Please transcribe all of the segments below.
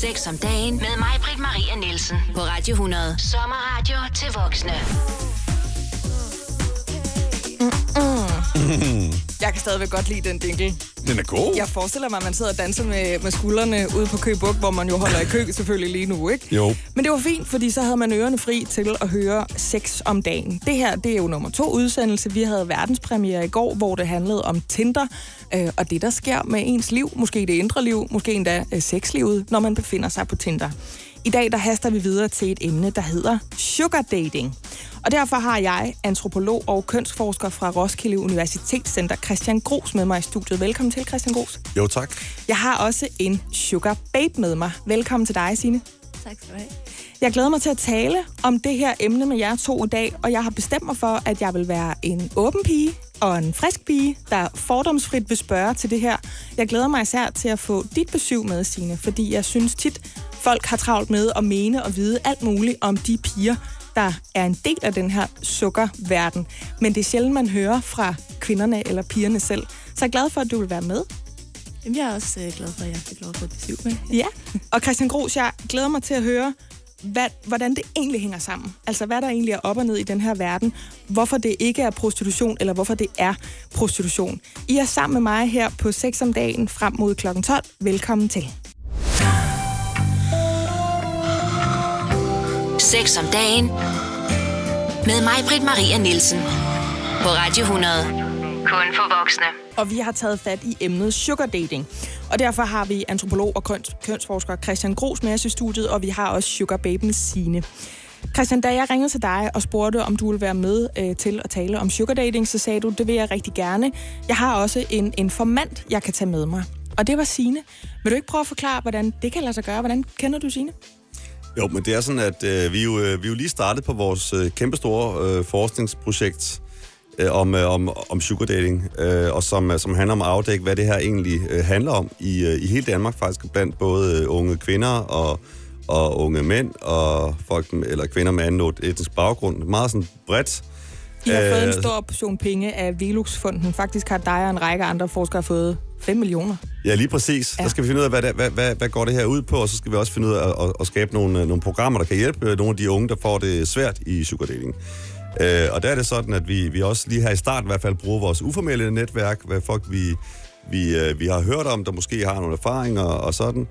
Sex om dagen med mig, Britt Maria Nielsen. På Radio 100. Sommerradio til voksne. Jeg kan stadigvæk godt lide den dingle. Den er god. Jeg forestiller mig, at man sidder og danser med, med skuldrene ude på Bugt, hvor man jo holder i kø selvfølgelig lige nu, ikke? Jo. Men det var fint, fordi så havde man ørerne fri til at høre sex om dagen. Det her, det er jo nummer to udsendelse. Vi havde verdenspremiere i går, hvor det handlede om Tinder, øh, og det, der sker med ens liv, måske det indre liv, måske endda øh, sexlivet, når man befinder sig på Tinder. I dag der haster vi videre til et emne, der hedder sugar dating. Og derfor har jeg antropolog og kønsforsker fra Roskilde Universitetscenter, Christian Gros, med mig i studiet. Velkommen til, Christian Gros. Jo, tak. Jeg har også en sugar babe med mig. Velkommen til dig, Signe. Tak skal du have. Jeg glæder mig til at tale om det her emne med jer to i dag, og jeg har bestemt mig for, at jeg vil være en åben pige og en frisk pige, der fordomsfrit vil spørge til det her. Jeg glæder mig især til at få dit besøg med, Signe, fordi jeg synes tit, folk har travlt med at mene og vide alt muligt om de piger, der er en del af den her sukkerverden. Men det er sjældent, man hører fra kvinderne eller pigerne selv. Så jeg er glad for, at du vil være med. Jamen, jeg er også øh, glad for, at jeg fik lov til at besøge med. Ja, og Christian Gros, jeg glæder mig til at høre, hvad, hvordan det egentlig hænger sammen. Altså, hvad der egentlig er op og ned i den her verden. Hvorfor det ikke er prostitution, eller hvorfor det er prostitution. I er sammen med mig her på 6 om dagen frem mod kl. 12. Velkommen til. Sex om dagen med mig, Britt Maria Nielsen. På Radio 100. Kun for voksne. Og vi har taget fat i emnet sugar dating. Og derfor har vi antropolog og køns, kønsforsker Christian Gros med os i studiet, og vi har også sugar Sine. Christian, da jeg ringede til dig og spurgte, om du ville være med øh, til at tale om sugar dating, så sagde du, det vil jeg rigtig gerne. Jeg har også en informant, jeg kan tage med mig. Og det var Sine. Vil du ikke prøve at forklare, hvordan det kan lade sig gøre? Hvordan kender du Sine? Jo, men det er sådan, at øh, vi, jo, øh, vi jo lige startet på vores øh, kæmpestore øh, forskningsprojekt øh, om, øh, om, om sugar dating, øh, og som, øh, som handler om at afdække, hvad det her egentlig øh, handler om i, øh, i hele Danmark, faktisk blandt både øh, unge kvinder og, og unge mænd, og folk, eller kvinder med anden etnisk baggrund. Meget sådan bredt. I har fået en Øh, stor portion penge af Velux-fonden. Faktisk har dig og en række andre forskere fået 5 millioner. Ja, lige præcis. Ja. Så skal vi finde ud af, hvad, det, hvad, hvad, hvad går det her ud på, og så skal vi også finde ud af at, at, at skabe nogle, øh, nogle programmer, der kan hjælpe øh, nogle af de unge, der får det svært i sugar dating. Øh, og der er det sådan, at vi, vi også lige her i starten i hvert fald bruger vores uformelle netværk, hvad folk vi, vi, øh, vi har hørt om, der måske har nogle erfaringer og sådan.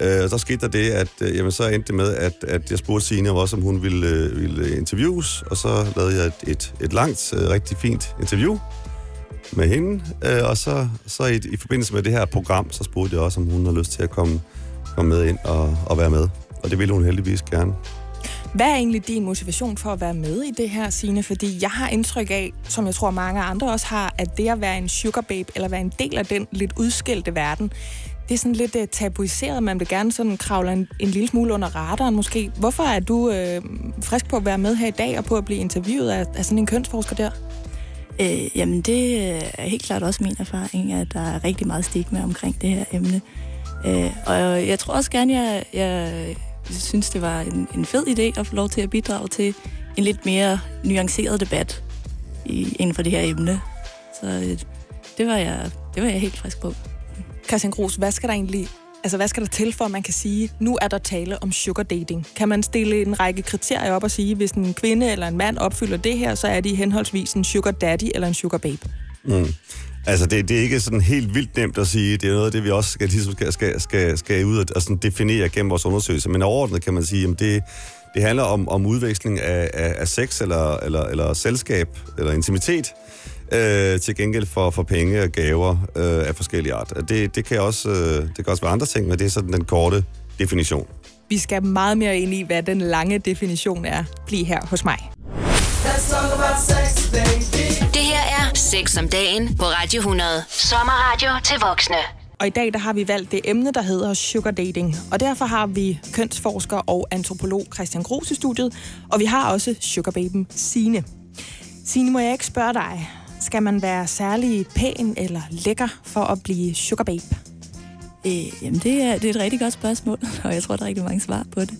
Øh, så skete der det, at øh, jamen, så endte det med, at, at jeg spurgte Signe også, om hun ville, øh, ville interviews, og så lavede jeg et, et, et langt, øh, rigtig fint interview med hende, øh, og så, så i, i forbindelse med det her program, så spurgte jeg også, om hun har lyst til at komme, komme med ind og, og være med. Og det ville hun heldigvis gerne. Hvad er egentlig din motivation for at være med i det her, Signe? Fordi jeg har indtryk af, som jeg tror mange andre også har, at det at være en sugar babe, eller være en del af den lidt udskilte verden, det er sådan lidt uh, tabuiseret. Man vil gerne sådan kravle en, en lille smule under radaren måske. Hvorfor er du øh, frisk på at være med her i dag og på at blive interviewet af, af sådan en kønsforsker der? Øh, jamen, det øh, er helt klart også min erfaring, at der er rigtig meget stigma omkring det her emne. Øh, og jeg tror også gerne, jeg, jeg synes, det var en, en fed idé at få lov til at bidrage til en lidt mere nuanceret debat i, inden for det her emne. Så øh, det var jeg, det var jeg helt frisk på. Christian Gros, hvad skal der egentlig Altså, hvad skal der til for, at man kan sige, nu er der tale om sugar dating? Kan man stille en række kriterier op og sige, hvis en kvinde eller en mand opfylder det her, så er de henholdsvis en sugar daddy eller en sugar babe? Mm. Altså, det, det er ikke sådan helt vildt nemt at sige. Det er noget af det, vi også skal, ligesom skal, skal, skal, skal ud og, og sådan definere gennem vores undersøgelse. Men overordnet kan man sige, at det, det handler om, om udveksling af, af, af sex eller, eller, eller selskab eller intimitet øh, til gengæld for, for penge og gaver øh, af forskellige art. Det, det, kan også, øh, det kan også være andre ting, men det er sådan den korte definition. Vi skal meget mere ind i, hvad den lange definition er. Bliv her hos mig. Det her er Sex om dagen på Radio 100. Sommerradio til voksne. Og i dag der har vi valgt det emne, der hedder sugar dating. Og derfor har vi kønsforsker og antropolog Christian Gros i studiet. Og vi har også sugarbaben Sine. Sine, må jeg ikke spørge dig, skal man være særlig pæn eller lækker for at blive sugarbabe? Øh, jamen, det er, det er et rigtig godt spørgsmål, og jeg tror, der er rigtig mange svar på det.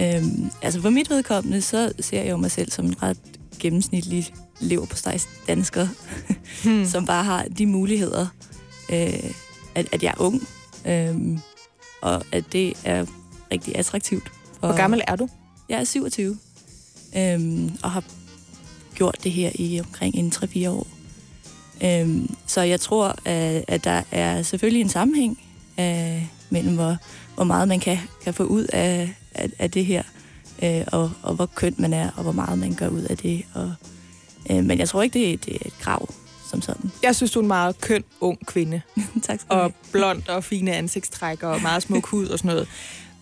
Øhm, altså, for mit vedkommende, så ser jeg jo mig selv som en ret gennemsnitlig lever på dansker, hmm. som bare har de muligheder, øh, at, at jeg er ung, øh, og at det er rigtig attraktivt. Hvor gammel er du? Jeg er 27, øhm, og har gjort det her i omkring en 3-4 år. Øhm, så jeg tror, at, at der er selvfølgelig en sammenhæng øh, mellem, hvor, hvor meget man kan, kan få ud af, af, af det her, øh, og, og hvor kønt man er, og hvor meget man gør ud af det. Og, øh, men jeg tror ikke, det er, det er et krav som sådan. Jeg synes, du er en meget køn, ung kvinde. tak skal du have. Og blond og fine ansigtstræk og meget smuk hud og sådan noget.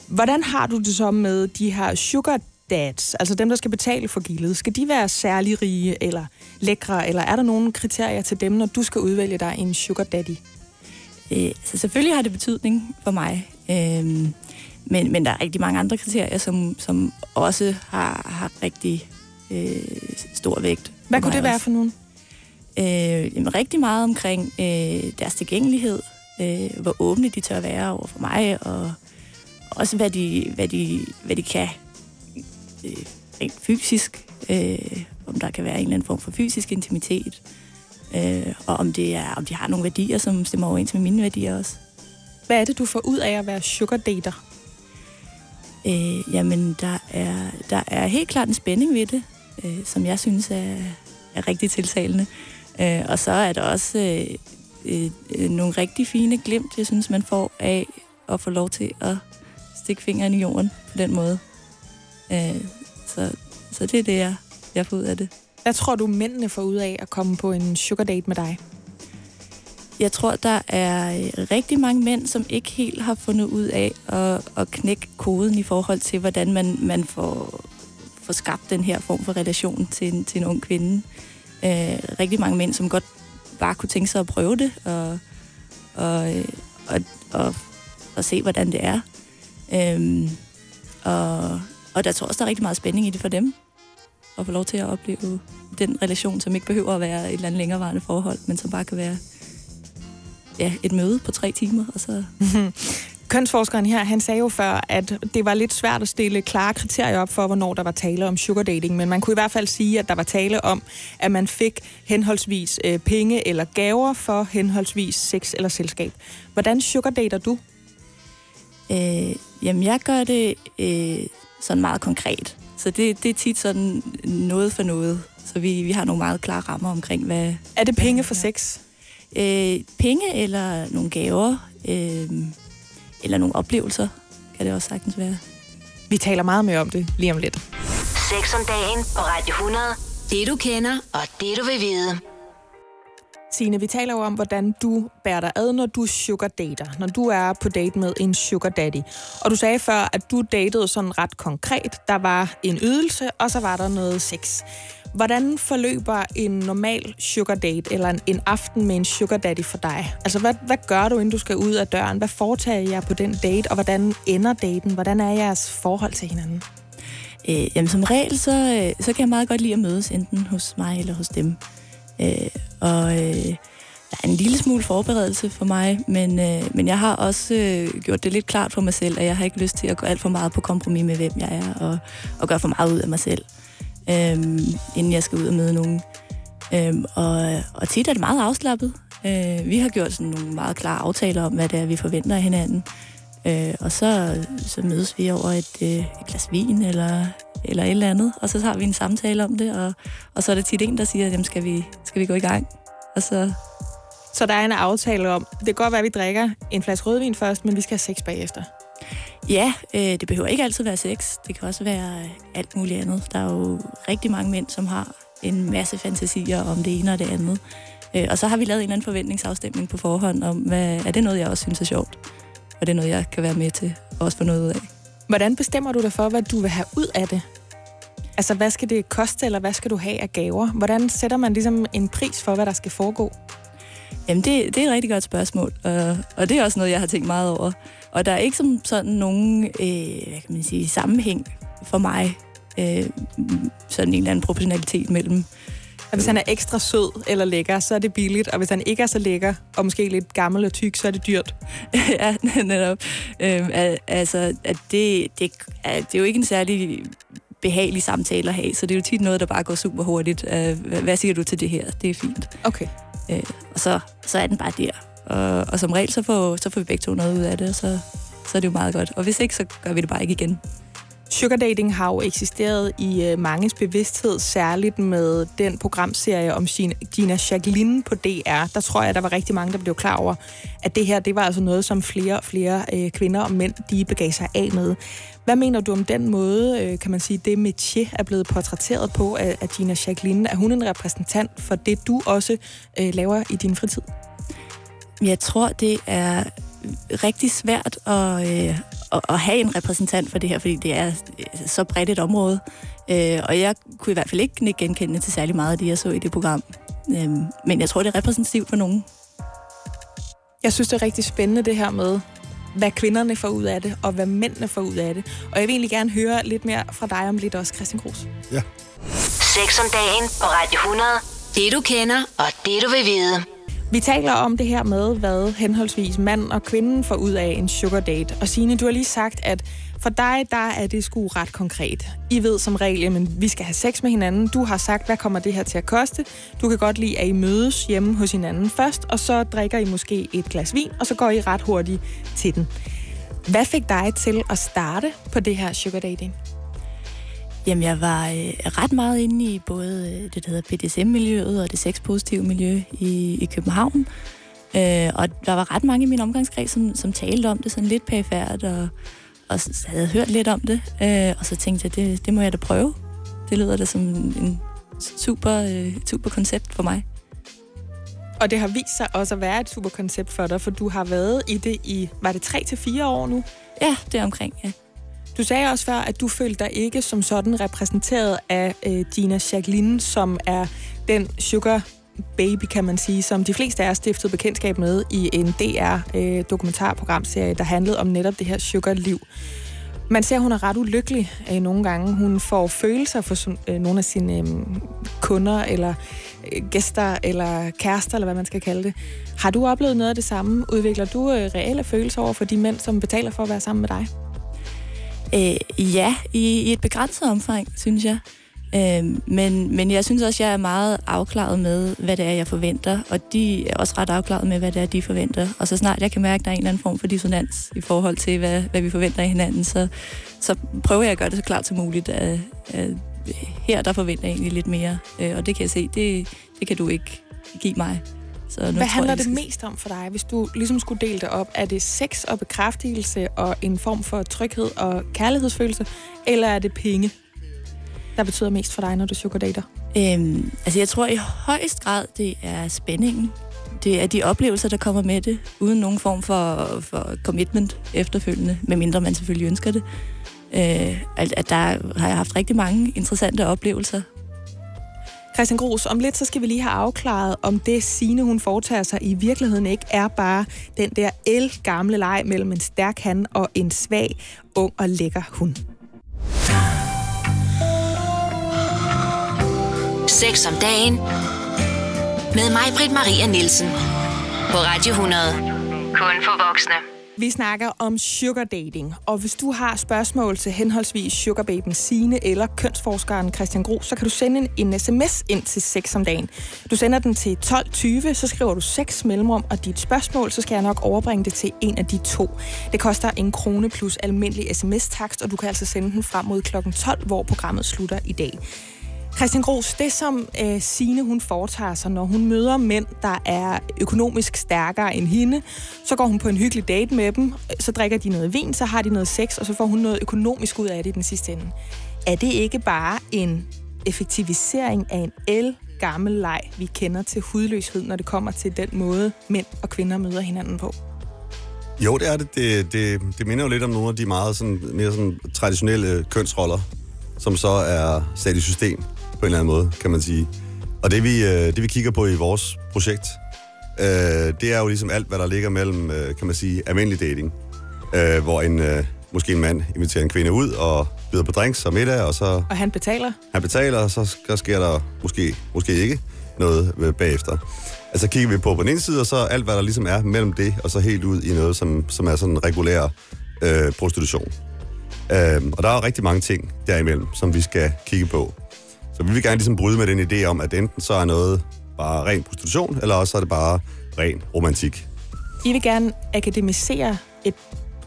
Hvordan har du det så med de her sugar dads, altså dem, der skal betale for gildet? Skal de være særlig rige eller lækre, eller er der nogle kriterier til dem, når du skal udvælge dig en sugar daddy? Øh, så selvfølgelig har det betydning for mig. Øh, men, men der er rigtig mange andre kriterier, som, som også har, har rigtig øh, stor vægt. Hvad kunne det være også. for nogen? Øh, jamen, rigtig meget omkring øh, deres tilgængelighed, øh, hvor åbne de tør være over for mig, og også hvad de, hvad de, hvad de kan øh, rent fysisk, øh, om der kan være en eller anden form for fysisk intimitet, øh, og om, det er, om de har nogle værdier, som stemmer overens med mine værdier også. Hvad er det, du får ud af at være sugar dater? Øh, jamen, der er, der er helt klart en spænding ved det, øh, som jeg synes er, er rigtig tiltalende. Øh, og så er der også øh, øh, øh, nogle rigtig fine glimt, jeg synes, man får af at få lov til at stikke fingeren i jorden på den måde. Øh, så, så det er det, jeg, jeg får ud af det. Hvad tror du, mændene får ud af at komme på en sugar date med dig? Jeg tror, der er øh, rigtig mange mænd, som ikke helt har fundet ud af at, at knække koden i forhold til, hvordan man, man får, får skabt den her form for relation til en, til en ung kvinde. Øh, rigtig mange mænd, som godt bare kunne tænke sig at prøve det, og, og, øh, og, og, og se, hvordan det er. Øhm, og, og der tror jeg også, der er rigtig meget spænding i det for dem. At få lov til at opleve den relation, som ikke behøver at være et eller andet længerevarende forhold, men som bare kan være ja, et møde på tre timer, og så... Kønsforskeren her, han sagde jo før, at det var lidt svært at stille klare kriterier op for, hvornår der var tale om sugar dating, men man kunne i hvert fald sige, at der var tale om, at man fik henholdsvis øh, penge eller gaver for henholdsvis sex eller selskab. Hvordan sugar dater du? Øh, jamen, jeg gør det øh, sådan meget konkret. Så det, det er tit sådan noget for noget. Så vi, vi har nogle meget klare rammer omkring, hvad... Er det penge for sex? Øh, penge eller nogle gaver, øh, eller nogle oplevelser, kan det også sagtens være. Vi taler meget mere om det lige om lidt. Sex om dagen på Radio 100. Det du kender, og det du vil vide. Signe, vi taler jo om, hvordan du bærer dig ad, når du sugar dater. Når du er på date med en sugar daddy. Og du sagde før, at du datede sådan ret konkret. Der var en ydelse, og så var der noget sex. Hvordan forløber en normal sugar date, eller en, en aften med en sugar daddy for dig? Altså, hvad, hvad gør du, inden du skal ud af døren? Hvad foretager jeg på den date, og hvordan ender daten? Hvordan er jeres forhold til hinanden? Øh, jamen, som regel, så, øh, så kan jeg meget godt lide at mødes, enten hos mig eller hos dem. Øh, og øh, der er en lille smule forberedelse for mig, men, øh, men jeg har også øh, gjort det lidt klart for mig selv, at jeg har ikke lyst til at gå alt for meget på kompromis med, hvem jeg er, og, og gøre for meget ud af mig selv, øh, inden jeg skal ud og møde nogen. Øh, og, og tit er det meget afslappet. Øh, vi har gjort sådan nogle meget klare aftaler om, hvad det er, vi forventer af hinanden. Øh, og så, så mødes vi over et, øh, et glas vin eller, eller et eller andet, og så har vi en samtale om det, og, og så er det tit en, der siger, jamen skal vi, skal vi gå i gang? Og så, Så der er en aftale om, det kan godt være, at vi drikker en flaske rødvin først, men vi skal have sex bagefter. ja, øh, det behøver ikke altid være sex, det kan også være alt muligt andet. Der er jo rigtig mange mænd, som har en masse fantasier om det ene og det andet. Øh, og så har vi lavet en eller anden forventningsafstemning på forhånd om, hvad, er det noget, jeg også synes er sjovt? Og det er noget, jeg kan være med til og også få noget ud af. Hvordan bestemmer du dig for, hvad du vil have ud af det? Altså, hvad skal det koste, eller hvad skal du have af gaver? Hvordan sætter man ligesom en pris for, hvad der skal foregå? Jamen, det, det er et rigtig godt spørgsmål, og, og det er også noget, jeg har tænkt meget over. Og der er ikke som sådan nogen, øh, hvad kan man sige, sammenhæng for mig, øh, sådan en eller anden proportionalitet mellem. Og hvis han er ekstra sød eller lækker, så er det billigt. Og hvis han ikke er så lækker, og måske lidt gammel og tyk, så er det dyrt. ja, netop. Øh, al- altså, at det, det, er, det er jo ikke en særlig behagelig samtale at have, så det er jo tit noget, der bare går super hurtigt. Øh, hvad, siger du til det her? Det er fint. Okay. Øh, og så, så er den bare der. Og, og som regel, så får, så får vi begge to noget ud af det, og så, så er det jo meget godt. Og hvis ikke, så gør vi det bare ikke igen. Sugar dating har jo eksisteret i øh, manges bevidsthed, særligt med den programserie om Gina Jacqueline på DR. Der tror jeg, der var rigtig mange, der blev klar over, at det her det var altså noget, som flere og flere øh, kvinder og mænd de begav sig af med. Hvad mener du om den måde, øh, kan man sige, det métier er blevet portrætteret på af, af Gina Jacqueline? Er hun en repræsentant for det, du også øh, laver i din fritid? Jeg tror, det er rigtig svært at, øh, at, at have en repræsentant for det her, fordi det er så bredt et område. Øh, og jeg kunne i hvert fald ikke genkende til særlig meget af det, jeg så i det program. Øh, men jeg tror, det er repræsentativt for nogen. Jeg synes, det er rigtig spændende det her med, hvad kvinderne får ud af det, og hvad mændene får ud af det. Og jeg vil egentlig gerne høre lidt mere fra dig om lidt også, Christian Krus. Ja. Sex om dagen på Radio 100. Det du kender, og det du vil vide. Vi taler om det her med, hvad henholdsvis mand og kvinden får ud af en sugar date. Og Signe, du har lige sagt, at for dig, der er det sgu ret konkret. I ved som regel, at vi skal have sex med hinanden. Du har sagt, hvad kommer det her til at koste? Du kan godt lide, at I mødes hjemme hos hinanden først, og så drikker I måske et glas vin, og så går I ret hurtigt til den. Hvad fik dig til at starte på det her sugar dating? Jamen, jeg var øh, ret meget inde i både øh, det, der hedder BDSM-miljøet og det sexpositive miljø i, i København. Øh, og der var ret mange i min omgangskreds, som, som talte om det sådan lidt pæfærdigt, og, og havde hørt lidt om det. Øh, og så tænkte jeg, det, det må jeg da prøve. Det lyder da som en super, øh, super koncept for mig. Og det har vist sig også at være et super koncept for dig, for du har været i det i, var det 3 til fire år nu? Ja, det er omkring, ja. Du sagde også før, at du følte dig ikke som sådan repræsenteret af øh, Gina Jacqueline, som er den sugar baby, kan man sige, som de fleste af os stiftede bekendtskab med i en DR-dokumentarprogramserie, øh, der handlede om netop det her sugar-liv. Man ser, at hun er ret ulykkelig øh, nogle gange. Hun får følelser for øh, nogle af sine øh, kunder, eller øh, gæster, eller kærester, eller hvad man skal kalde det. Har du oplevet noget af det samme? Udvikler du øh, reelle følelser over for de mænd, som betaler for at være sammen med dig? Øh, ja, i, i et begrænset omfang, synes jeg. Øh, men, men jeg synes også, jeg er meget afklaret med, hvad det er, jeg forventer, og de er også ret afklaret med, hvad det er, de forventer. Og så snart jeg kan mærke, at der er en eller anden form for dissonans i forhold til, hvad, hvad vi forventer af hinanden, så, så prøver jeg at gøre det så klart som muligt. At, at her der forventer jeg egentlig lidt mere, øh, og det kan jeg se, det, det kan du ikke give mig. Så nu Hvad handler jeg, det skal... mest om for dig, hvis du ligesom skulle dele det op? Er det sex og bekræftelse og en form for tryghed og kærlighedsfølelse, eller er det penge, der betyder mest for dig, når du sugardater? Øhm, altså jeg tror i højst grad, det er spændingen. Det er de oplevelser, der kommer med det, uden nogen form for, for commitment efterfølgende, medmindre man selvfølgelig ønsker det. Øh, at, at der har jeg haft rigtig mange interessante oplevelser, Christian Gros, om lidt så skal vi lige have afklaret, om det sine hun foretager sig i virkeligheden ikke er bare den der el gamle leg mellem en stærk han og en svag, ung og lækker hund. Sex om dagen med mig, Britt Maria Nielsen. På Radio 100. Kun for voksne. Vi snakker om sugar dating, og hvis du har spørgsmål til henholdsvis sugarbaben Sine eller kønsforskeren Christian Gro, så kan du sende en, en sms ind til 6 om dagen. Du sender den til 12.20, så skriver du 6 mellemrum og dit spørgsmål, så skal jeg nok overbringe det til en af de to. Det koster en krone plus almindelig sms-takst, og du kan altså sende den frem mod kl. 12, hvor programmet slutter i dag. Christian Gros, det som øh, Sine hun foretager sig, når hun møder mænd, der er økonomisk stærkere end hende, så går hun på en hyggelig date med dem, så drikker de noget vin, så har de noget sex, og så får hun noget økonomisk ud af det i den sidste ende. Er det ikke bare en effektivisering af en el gammel leg, vi kender til hudløshed, når det kommer til den måde, mænd og kvinder møder hinanden på? Jo, det er det. Det, det, det minder jo lidt om nogle af de meget sådan, mere sådan traditionelle kønsroller, som så er sat i system en eller anden måde, kan man sige. Og det vi, øh, det vi kigger på i vores projekt, øh, det er jo ligesom alt, hvad der ligger mellem, øh, kan man sige, almindelig dating. Øh, hvor en, øh, måske en mand inviterer en kvinde ud og byder på drinks og middag, og så... Og han betaler? Han betaler, og så, så sker der måske, måske ikke noget bagefter. Altså kigger vi på på den ene side, og så alt, hvad der ligesom er mellem det, og så helt ud i noget, som, som er sådan regulær øh, prostitution. Øh, og der er rigtig mange ting derimellem, som vi skal kigge på. Så vi vil gerne ligesom bryde med den idé om, at enten så er noget bare ren prostitution, eller også er det bare ren romantik. I vil gerne akademisere et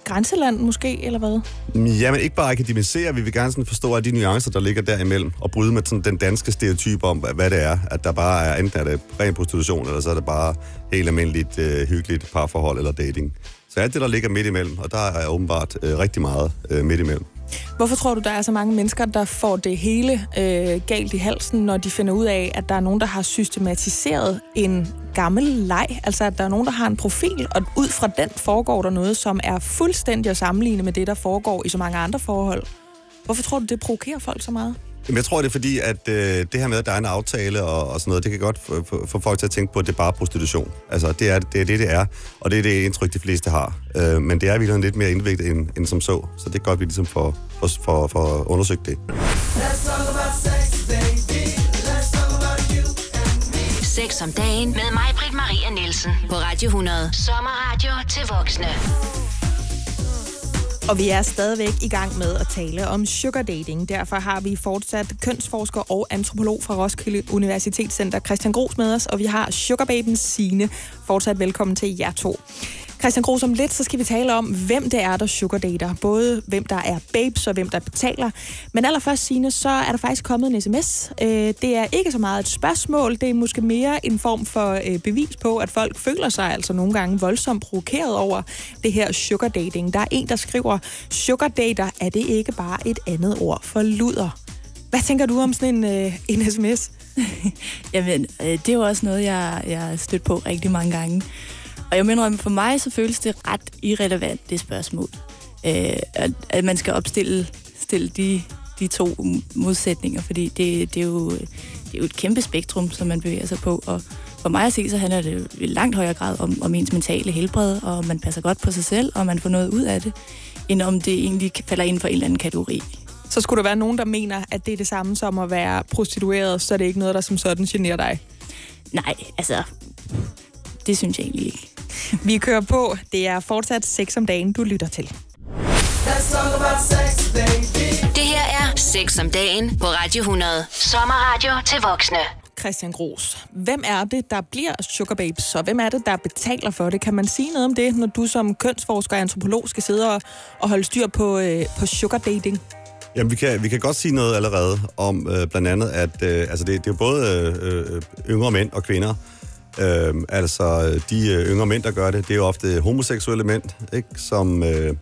grænseland måske, eller hvad? Jamen, ikke bare akademisere, vi vil gerne sådan forstå alle de nuancer, der ligger derimellem, og bryde med sådan den danske stereotyp om, hvad det er. At der bare er, enten er det ren prostitution, eller så er det bare helt almindeligt øh, hyggeligt parforhold eller dating. Så alt det, der ligger midt imellem, og der er åbenbart øh, rigtig meget øh, midt imellem. Hvorfor tror du, der er så mange mennesker, der får det hele øh, galt i halsen, når de finder ud af, at der er nogen, der har systematiseret en gammel leg? Altså, at der er nogen, der har en profil, og ud fra den foregår der noget, som er fuldstændig at sammenligne med det, der foregår i så mange andre forhold. Hvorfor tror du, det provokerer folk så meget? Jamen, jeg tror, det er fordi, at øh, det her med, at der er en aftale og, og sådan noget, det kan godt få, folk til at tænke på, at det er bare prostitution. Altså, det er det, er det, det er, og det er det indtryk, de fleste har. Øh, men det er virkelig lidt mere indviklet end, end som så, så det er godt, at vi ligesom får, får, får, får undersøgt det. Sex om dagen med mig, Britt Maria Nielsen. På Radio 100. Sommerradio til voksne. Og vi er stadigvæk i gang med at tale om sugar dating. Derfor har vi fortsat kønsforsker og antropolog fra Roskilde Universitetscenter Christian Gros med os, og vi har sugarbaben Sine. Fortsat velkommen til jer to. Christian Gros, om lidt så skal vi tale om, hvem det er, der sugardater. Både hvem der er babes og hvem der betaler. Men allerførst, Signe, så er der faktisk kommet en sms. Øh, det er ikke så meget et spørgsmål. Det er måske mere en form for øh, bevis på, at folk føler sig altså nogle gange voldsomt provokeret over det her sugardating. Der er en, der skriver, sugardater, er det ikke bare et andet ord for luder? Hvad tænker du om sådan en, øh, en sms? Jamen, øh, det er jo også noget, jeg, jeg har stødt på rigtig mange gange. Og jeg mener, for mig så føles det ret irrelevant, det spørgsmål. Øh, at, at man skal opstille stille de, de to modsætninger, fordi det, det, er jo, det er jo et kæmpe spektrum, som man bevæger sig på. Og for mig at se, så handler det i langt højere grad om, om ens mentale helbred, og man passer godt på sig selv, og man får noget ud af det, end om det egentlig falder inden for en eller anden kategori. Så skulle der være nogen, der mener, at det er det samme som at være prostitueret, så er det ikke noget, der som sådan generer dig? Nej, altså, det synes jeg egentlig ikke. Vi kører på. Det er fortsat 6 om dagen, du lytter til. Det her er Sex om dagen på Radio 100. Sommerradio til voksne. Christian Gros. Hvem er det, der bliver sugar babes, og hvem er det, der betaler for det? Kan man sige noget om det, når du som kønsforsker og antropolog skal sidde og, og holde styr på, øh, på sugar dating? Jamen, vi kan, vi kan godt sige noget allerede om øh, blandt andet, at øh, altså det, det er både øh, øh, yngre mænd og kvinder, Øh, altså, de øh, yngre mænd, der gør det, det er jo ofte homoseksuelle mænd, ikke? som øh,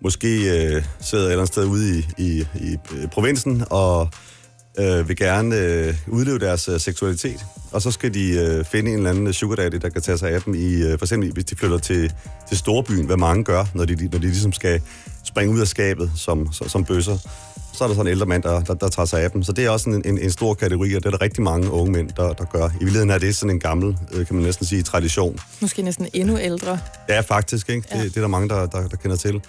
måske øh, sidder et eller andet sted ude i, i, i øh, provinsen og øh, vil gerne øh, udleve deres øh, seksualitet. Og så skal de øh, finde en eller anden sugar daddy, der kan tage sig af dem, i, øh, for eksempel hvis de flytter til, til storbyen, hvad mange gør, når de, når de ligesom skal springe ud af skabet som, som, som bøsser så er der sådan en ældre mand, der, der, der tager sig af dem. Så det er også en, en, en stor kategori, og det er der rigtig mange unge mænd, der, der gør. I virkeligheden er det sådan en gammel, øh, kan man næsten sige, tradition. Måske næsten endnu ældre. Ja, faktisk. Ikke? Ja. Det, det er der mange, der, der, der kender til.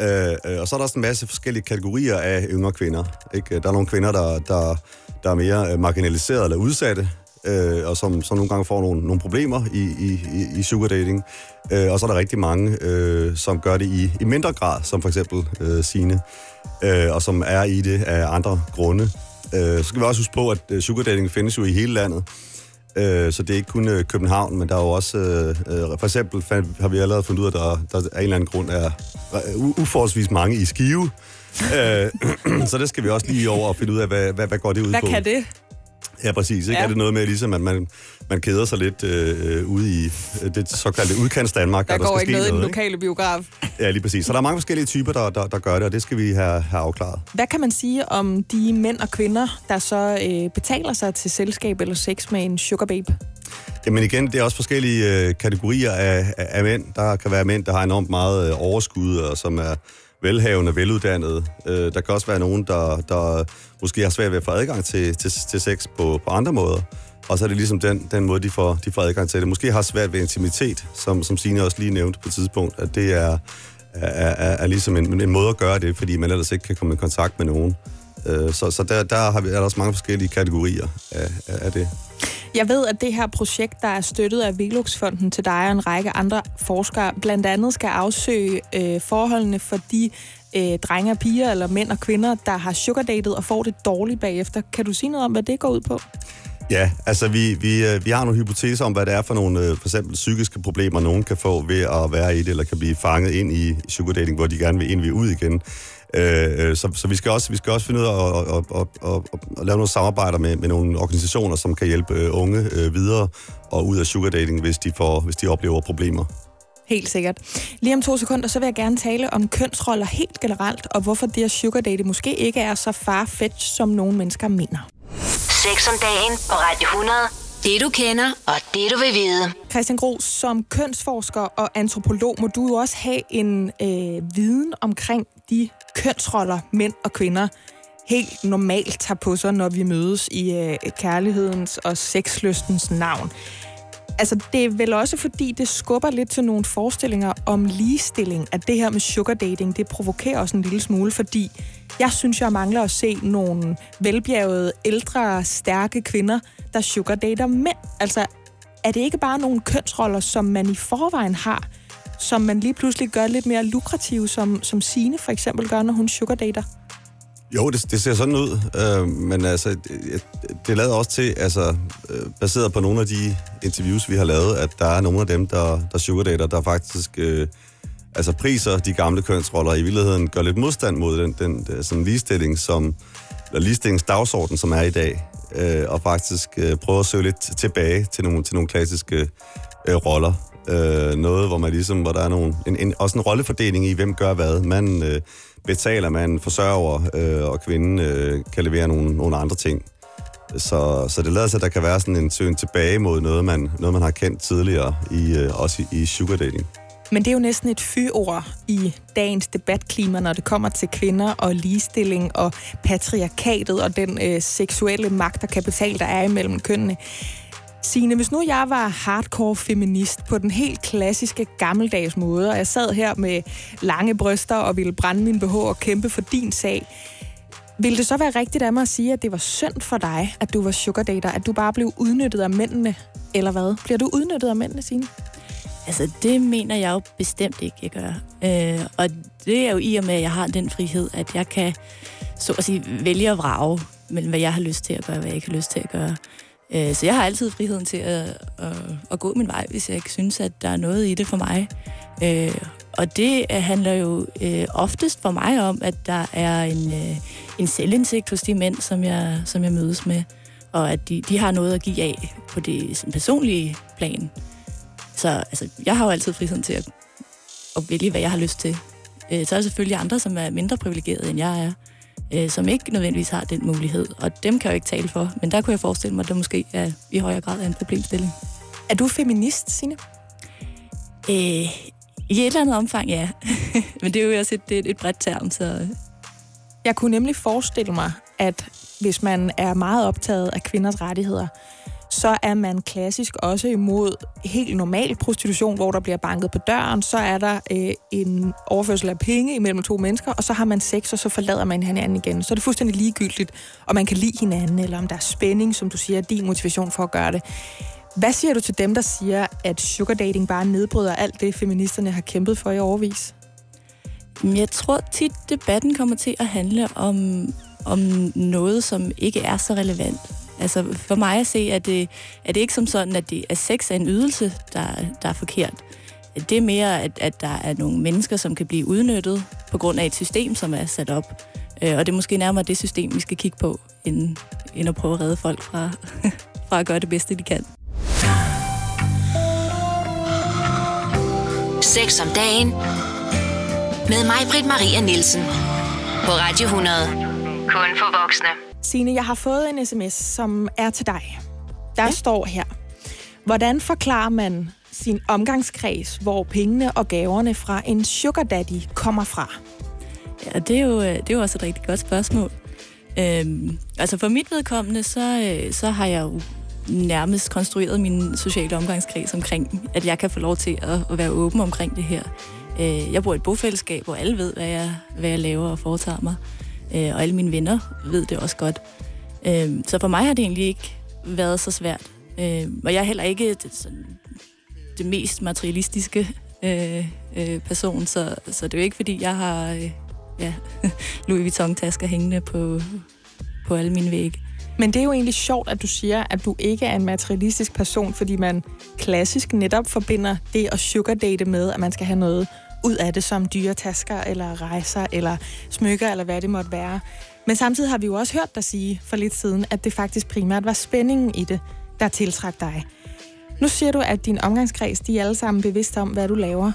Øh, øh, og så er der også en masse forskellige kategorier af yngre kvinder. Ikke? Der er nogle kvinder, der, der, der er mere øh, marginaliserede eller udsatte, øh, og som, som nogle gange får nogle, nogle problemer i, i, i sugar dating. Øh, og så er der rigtig mange, øh, som gør det i, i mindre grad, som for eksempel øh, sine øh, og som er i det af andre grunde. Øh, så skal vi også huske på, at øh, sugar dating findes jo i hele landet. Øh, så det er ikke kun øh, København, men der er jo også, øh, øh for eksempel fandt, har vi allerede fundet ud af, at der, der af en eller anden grund er uh, uforholdsvis mange i Skive. øh, så det skal vi også lige over og finde ud af, hvad, hvad, hvad går det ud hvad på. Hvad kan det? Ja, præcis. Ikke? Ja. Er det noget med, ligesom, at man, man keder sig lidt øh, ude i øh, det såkaldte udkants Danmark? Der, der går der ikke noget, noget i den lokale biograf. Ja, lige præcis. Så der er mange forskellige typer, der, der, der gør det, og det skal vi have, have afklaret. Hvad kan man sige om de mænd og kvinder, der så øh, betaler sig til selskab eller sex med en sugar babe? Jamen igen, det er også forskellige øh, kategorier af, af, af mænd. Der kan være mænd, der har enormt meget øh, overskud, og som er velhavende, veluddannede. Øh, der kan også være nogen, der, der måske har svært ved at få adgang til, til, til sex på, på andre måder. Og så er det ligesom den, den måde, de får, de får adgang til det. Måske har svært ved intimitet, som, som Signe også lige nævnte på et tidspunkt, at det er, er, er, er ligesom en, en måde at gøre det, fordi man ellers ikke kan komme i kontakt med nogen. Øh, så så der, der har vi, er der også mange forskellige kategorier af, af det. Jeg ved, at det her projekt, der er støttet af Veluxfonden til dig og en række andre forskere, blandt andet skal afsøge øh, forholdene for de øh, drenge og piger, eller mænd og kvinder, der har sugardatet og får det dårligt bagefter. Kan du sige noget om, hvad det går ud på? Ja, altså vi, vi, øh, vi har nogle hypoteser om, hvad det er for nogle øh, for eksempel psykiske problemer, nogen kan få ved at være i det, eller kan blive fanget ind i sugar dating, hvor de gerne vil ind vil ud igen. Øh, så, så vi skal også vi skal også finde ud af at, at, at, at, at lave nogle samarbejder med, med nogle organisationer, som kan hjælpe unge videre og ud af sugar dating, hvis de, får, hvis de oplever problemer. Helt sikkert. Lige om to sekunder, så vil jeg gerne tale om kønsroller helt generelt, og hvorfor det at sugar date måske ikke er så farfetch, som nogle mennesker mener. Sex om dagen på Radio 100. Det du kender, og det du vil vide. Christian Gro, som kønsforsker og antropolog, må du jo også have en øh, viden omkring de kønsroller, mænd og kvinder helt normalt tager på sig, når vi mødes i øh, kærlighedens og sexlystens navn. Altså, det er vel også fordi, det skubber lidt til nogle forestillinger om ligestilling, at det her med sugar dating, det provokerer os en lille smule, fordi jeg synes, jeg mangler at se nogle velbjergede, ældre, stærke kvinder, der sugar dater mænd. Altså, er det ikke bare nogle kønsroller, som man i forvejen har, som man lige pludselig gør lidt mere lukrative, som, som Sine for eksempel gør, når hun sugardater? Jo, det, det ser sådan ud, øh, men altså, det, det lader også til, altså, øh, baseret på nogle af de interviews, vi har lavet, at der er nogle af dem, der, der sugardater, der faktisk øh, altså priser de gamle kønsroller, i virkeligheden gør lidt modstand mod den, den, den sådan ligestilling, som, eller ligestillingsdagsorden, som er i dag, øh, og faktisk øh, prøver at søge lidt tilbage til nogle, til nogle klassiske øh, roller. Øh, noget, hvor man ligesom, hvor der er nogen, en, en, også en rollefordeling i, hvem gør hvad. Man øh, betaler, man forsørger, øh, og kvinden øh, kan levere nogle, nogle andre ting. Så, så det lader sig, at der kan være sådan en søgen tilbage mod noget, man, noget, man har kendt tidligere, i, øh, også i, i sugar dating. Men det er jo næsten et fyord i dagens debatklima, når det kommer til kvinder og ligestilling og patriarkatet og den øh, seksuelle magt og kapital, der er imellem kønnene. Signe, hvis nu jeg var hardcore feminist på den helt klassiske gammeldags måde, og jeg sad her med lange bryster og ville brænde min BH og kæmpe for din sag, ville det så være rigtigt af mig at sige, at det var synd for dig, at du var sugardater, at du bare blev udnyttet af mændene, eller hvad? Bliver du udnyttet af mændene, Signe? Altså, det mener jeg jo bestemt ikke, jeg gør. Øh, og det er jo i og med, at jeg har den frihed, at jeg kan så at sige, vælge at vrage mellem, hvad jeg har lyst til at gøre, og hvad jeg ikke har lyst til at gøre. Øh, så jeg har altid friheden til at, at, at gå min vej, hvis jeg ikke synes, at der er noget i det for mig. Øh, og det øh, handler jo øh, oftest for mig om, at der er en, øh, en selvindsigt hos de mænd, som jeg, som jeg mødes med, og at de, de har noget at give af på det sådan, personlige plan. Så altså, jeg har jo altid friheden til at, at vælge, hvad jeg har lyst til. Øh, så er der selvfølgelig andre, som er mindre privilegerede, end jeg er, øh, som ikke nødvendigvis har den mulighed, og dem kan jeg jo ikke tale for. Men der kunne jeg forestille mig, at det måske er i højere grad er en problemstilling. Er du feminist, Signe? Øh, I et eller andet omfang, ja. Men det er jo også et, et, et bredt term, så... Jeg kunne nemlig forestille mig, at hvis man er meget optaget af kvinders rettigheder, så er man klassisk også imod helt normal prostitution, hvor der bliver banket på døren. Så er der øh, en overførsel af penge imellem to mennesker, og så har man sex, og så forlader man hinanden igen. Så er det fuldstændig ligegyldigt, om man kan lide hinanden, eller om der er spænding, som du siger, din motivation for at gøre det. Hvad siger du til dem, der siger, at sugar dating bare nedbryder alt det, feministerne har kæmpet for i overvis? Jeg tror tit, debatten kommer til at handle om, om noget, som ikke er så relevant. Altså for mig at se, at det, er det ikke som sådan, at, det, at sex er en ydelse, der, der er forkert. Det er mere, at, at der er nogle mennesker, som kan blive udnyttet på grund af et system, som er sat op. Øh, og det er måske nærmere det system, vi skal kigge på, end, end at prøve at redde folk fra, fra at gøre det bedste, de kan. Sex om dagen med mig, Britt Maria Nielsen. På Radio 100. Kun for voksne. Signe, jeg har fået en sms, som er til dig. Der ja. står her. Hvordan forklarer man sin omgangskreds, hvor pengene og gaverne fra en sugar daddy kommer fra? Ja, det er jo, øh, det er jo også et rigtig godt spørgsmål. Øhm, altså for mit vedkommende, så, øh, så har jeg jo nærmest konstrueret min sociale omgangskreds omkring, at jeg kan få lov til at, at være åben omkring det her. Øh, jeg bor i et bofællesskab, hvor alle ved, hvad jeg, hvad jeg laver og foretager mig øh, og alle mine venner ved det også godt. Øh, så for mig har det egentlig ikke været så svært. Øh, og jeg er heller ikke det, sådan, det mest materialistiske øh, øh, person, så, så det er jo ikke, fordi jeg har øh, ja, Louis Vuitton-tasker hængende på, på alle mine vægge. Men det er jo egentlig sjovt, at du siger, at du ikke er en materialistisk person, fordi man klassisk netop forbinder det at sugardate med, at man skal have noget ud af det som dyre tasker, eller rejser, eller smykker, eller hvad det måtte være. Men samtidig har vi jo også hørt dig sige for lidt siden, at det faktisk primært var spændingen i det, der tiltrak dig. Nu siger du, at din omgangskreds, de er alle sammen bevidste om, hvad du laver.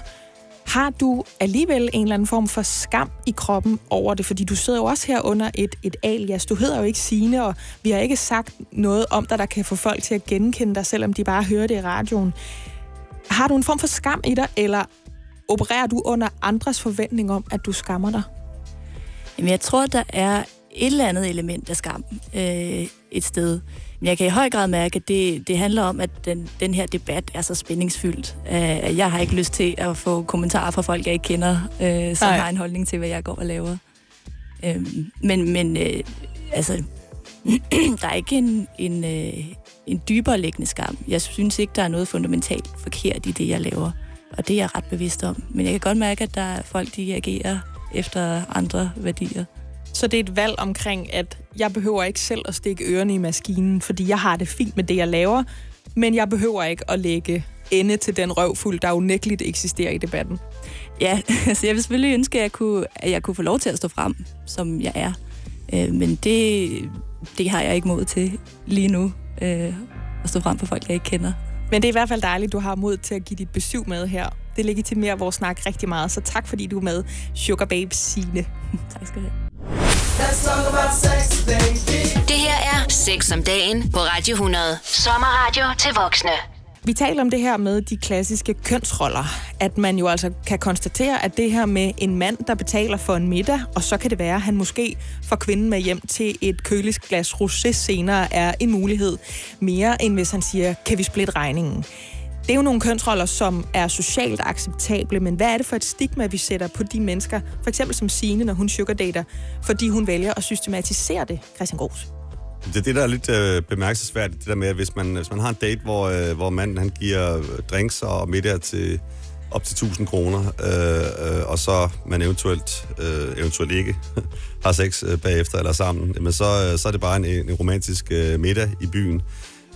Har du alligevel en eller anden form for skam i kroppen over det? Fordi du sidder jo også her under et, et alias. Du hedder jo ikke Sine, og vi har ikke sagt noget om dig, der kan få folk til at genkende dig, selvom de bare hører det i radioen. Har du en form for skam i dig, eller opererer du under andres forventning om, at du skammer dig? Jamen, jeg tror, der er et eller andet element af skam øh, et sted. Men jeg kan i høj grad mærke, at det, det handler om, at den, den her debat er så spændingsfyldt. Uh, jeg har ikke lyst til at få kommentarer fra folk, jeg ikke kender, uh, som Nej. har en holdning til, hvad jeg går og laver. Uh, men men uh, altså, der er ikke en, en, uh, en dybere liggende skam. Jeg synes ikke, der er noget fundamentalt forkert i det, jeg laver. Og det er jeg ret bevidst om. Men jeg kan godt mærke, at der er folk, de agerer efter andre værdier. Så det er et valg omkring, at jeg behøver ikke selv at stikke ørerne i maskinen, fordi jeg har det fint med det, jeg laver, men jeg behøver ikke at lægge ende til den røvfuld, der unægteligt eksisterer i debatten. Ja, altså jeg vil selvfølgelig ønske, at jeg kunne, at jeg kunne få lov til at stå frem, som jeg er. Øh, men det, det har jeg ikke mod til lige nu, øh, at stå frem for folk, jeg ikke kender. Men det er i hvert fald dejligt, du har mod til at give dit besøg med her. Det legitimerer vores snak rigtig meget, så tak fordi du er med, Sugar Babe Signe. tak skal du have. Det her er Sex om dagen på Radio 100. Sommerradio til voksne. Vi taler om det her med de klassiske kønsroller. At man jo altså kan konstatere, at det her med en mand, der betaler for en middag, og så kan det være, at han måske får kvinden med hjem til et kølisk glas rosé senere, er en mulighed mere, end hvis han siger, kan vi splitte regningen? Det er jo nogle kønsroller, som er socialt acceptable, men hvad er det for et stigma, vi sætter på de mennesker, for eksempel som Signe, når hun sugardater, fordi hun vælger at systematisere det, Christian Gros? Det er det, der er lidt øh, bemærkelsesværdigt, det der med, at hvis man, hvis man har en date, hvor, øh, hvor manden han giver drinks og middag til op til 1000 kroner, øh, øh, og så man eventuelt, øh, eventuelt ikke har sex øh, bagefter eller sammen, men så, øh, så er det bare en, en romantisk øh, middag i byen.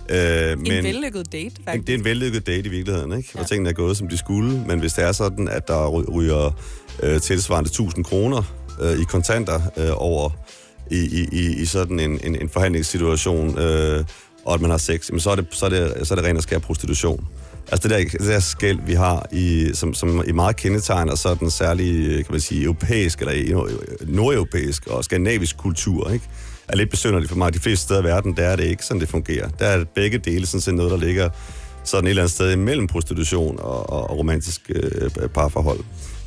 Øh, en men, vellykket date, faktisk. Det er en vellykket date i virkeligheden, ikke? Ja. Og tingene er gået, som de skulle. Men hvis det er sådan, at der ryger øh, tilsvarende 1000 kroner øh, i kontanter øh, over i, i, i sådan en, en, en forhandlingssituation, øh, og at man har sex, så er det, så er det, så er det ren og skær prostitution. Altså det der, det der skæld, vi har, i, som, som i meget kendetegner sådan særlig, kan man sige, europæisk eller nordeuropæisk og skandinavisk kultur, ikke? er lidt besynderligt for mig. De fleste steder i verden, der er det ikke sådan, det fungerer. Der er begge dele sådan set noget, der ligger sådan et eller andet sted imellem prostitution og, og, og romantisk øh, parforhold.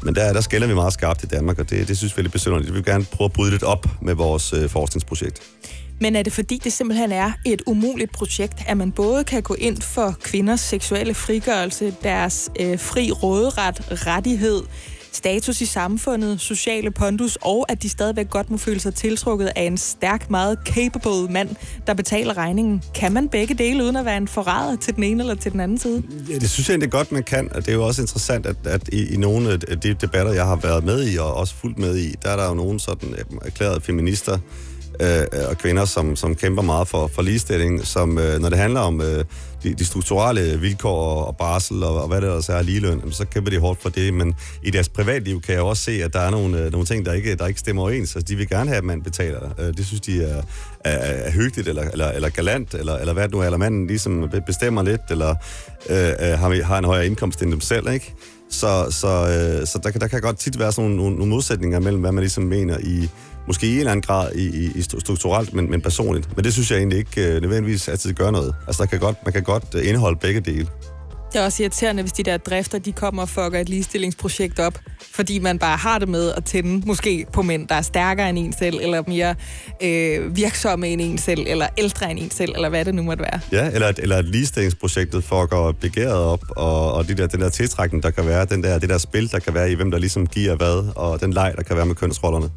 Men der, der skælder vi meget skarpt i Danmark, og det, det synes vi er lidt besynderligt. Vi vil gerne prøve at bryde lidt op med vores øh, forskningsprojekt. Men er det fordi, det simpelthen er et umuligt projekt, at man både kan gå ind for kvinders seksuelle frigørelse, deres øh, fri råderet, rettighed, status i samfundet, sociale pondus, og at de stadigvæk godt må føle sig tiltrukket af en stærk, meget capable mand, der betaler regningen. Kan man begge dele, uden at være en forræder til den ene eller til den anden side? Ja, det synes jeg egentlig godt, man kan, og det er jo også interessant, at, at i, i nogle af de debatter, jeg har været med i, og også fuldt med i, der er der jo nogle sådan øh, erklærede feminister, øh, og kvinder, som, som kæmper meget for, for ligestilling, som øh, når det handler om øh, de, de strukturelle vilkår og, og barsel og, og hvad det ellers er ligeløn, så kæmper de hårdt for det, men i deres privatliv kan jeg også se, at der er nogle, øh, nogle ting, der ikke, der ikke stemmer overens. Altså, de vil gerne have, at man betaler. Øh, det synes de er, er, er hyggeligt, eller, eller, eller galant, eller, eller hvad det nu er, eller manden ligesom bestemmer lidt, eller øh, øh har, har en højere indkomst end dem selv, ikke? Så, så, øh, så der, der kan godt tit være sådan nogle, nogle modsætninger mellem, hvad man ligesom mener i, måske i en eller anden grad i, i, i strukturelt, men, men personligt. Men det synes jeg egentlig ikke øh, nødvendigvis altid gør noget. Altså, der kan godt, man kan godt øh, indeholde begge dele. Det er også irriterende, hvis de der drifter, de kommer og fucker et ligestillingsprojekt op, fordi man bare har det med at tænde måske på mænd, der er stærkere end en selv, eller mere øh, virksomme end en selv, eller ældre end en selv, eller hvad det nu måtte være. Ja, eller, eller at ligestillingsprojektet fucker begæret op, og, og de der, den der tiltrækning, der kan være, den der, det der spil, der kan være i, hvem der ligesom giver hvad, og den leg, der kan være med kønsrollerne.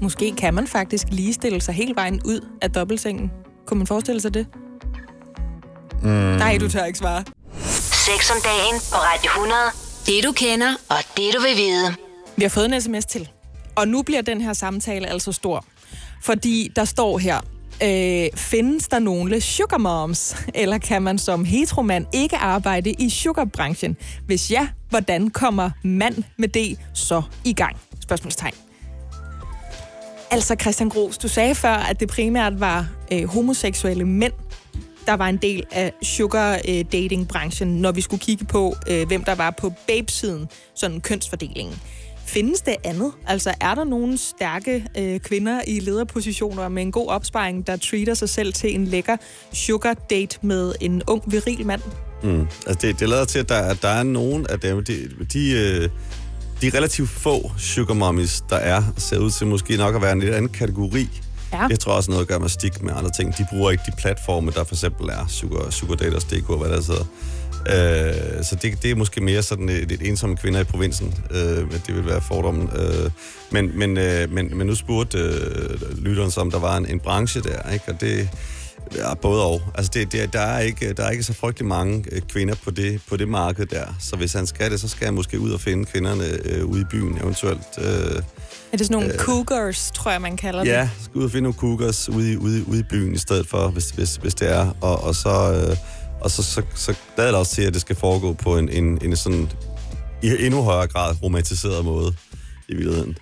Måske kan man faktisk ligestille sig hele vejen ud af dobbeltsengen. Kunne man forestille sig det? Mm. Nej, du tør ikke svare. Sex om dagen på Radio 100. Det du kender, og det du vil vide. Vi har fået en sms til. Og nu bliver den her samtale altså stor. Fordi der står her, Øh, findes der nogle sugar moms, eller kan man som heteromand ikke arbejde i sugarbranchen? Hvis ja, hvordan kommer mand med det så i gang? Spørgsmålstegn. Altså Christian Gros, du sagde før, at det primært var øh, homoseksuelle mænd, der var en del af sugar øh, dating branchen, når vi skulle kigge på, øh, hvem der var på babesiden, sådan kønsfordelingen. Findes det andet? Altså er der nogle stærke øh, kvinder i lederpositioner med en god opsparing, der treater sig selv til en lækker sugar date med en ung, viril mand? Mm. Altså det, det lader til, at der, at der er nogen af dem, de, de, øh, de relativt få sugar mommies, der er, ser ud til måske nok at være en lidt anden kategori. Ja. Jeg tror også noget at gøre med stik med andre ting. De bruger ikke de platforme, der for eksempel er Sugar, Sugar Daters.dk, hvad der hedder. Øh, så det, det er måske mere sådan et, et ensomme kvinder i provinsen, øh, det vil være fordommen. Øh, men, men, øh, men, men nu spurgte øh, lytteren så, om der var en, en branche der, ikke? og det er både og. Altså det, det, der, er ikke, der er ikke så frygtelig mange øh, kvinder på det, på det marked der, så hvis han skal det, så skal han måske ud og finde kvinderne øh, ude i byen eventuelt. Øh, er det sådan nogle øh, cougars, tror jeg, man kalder det? Ja, skal ud og finde nogle cougars ude i, ude, ude i byen i stedet for, hvis, hvis, hvis det er. Og, og så... Øh, og så, så, så lader det også til, at det skal foregå på en, en, en sådan i endnu højere grad romantiseret måde i virkeligheden.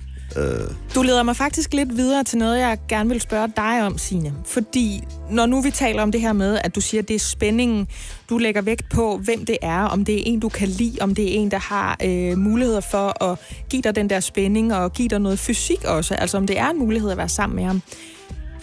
Du leder mig faktisk lidt videre til noget, jeg gerne vil spørge dig om, Signe. Fordi når nu vi taler om det her med, at du siger, at det er spændingen, du lægger vægt på, hvem det er, om det er en, du kan lide, om det er en, der har øh, muligheder for at give dig den der spænding og give dig noget fysik også, altså om det er en mulighed at være sammen med ham.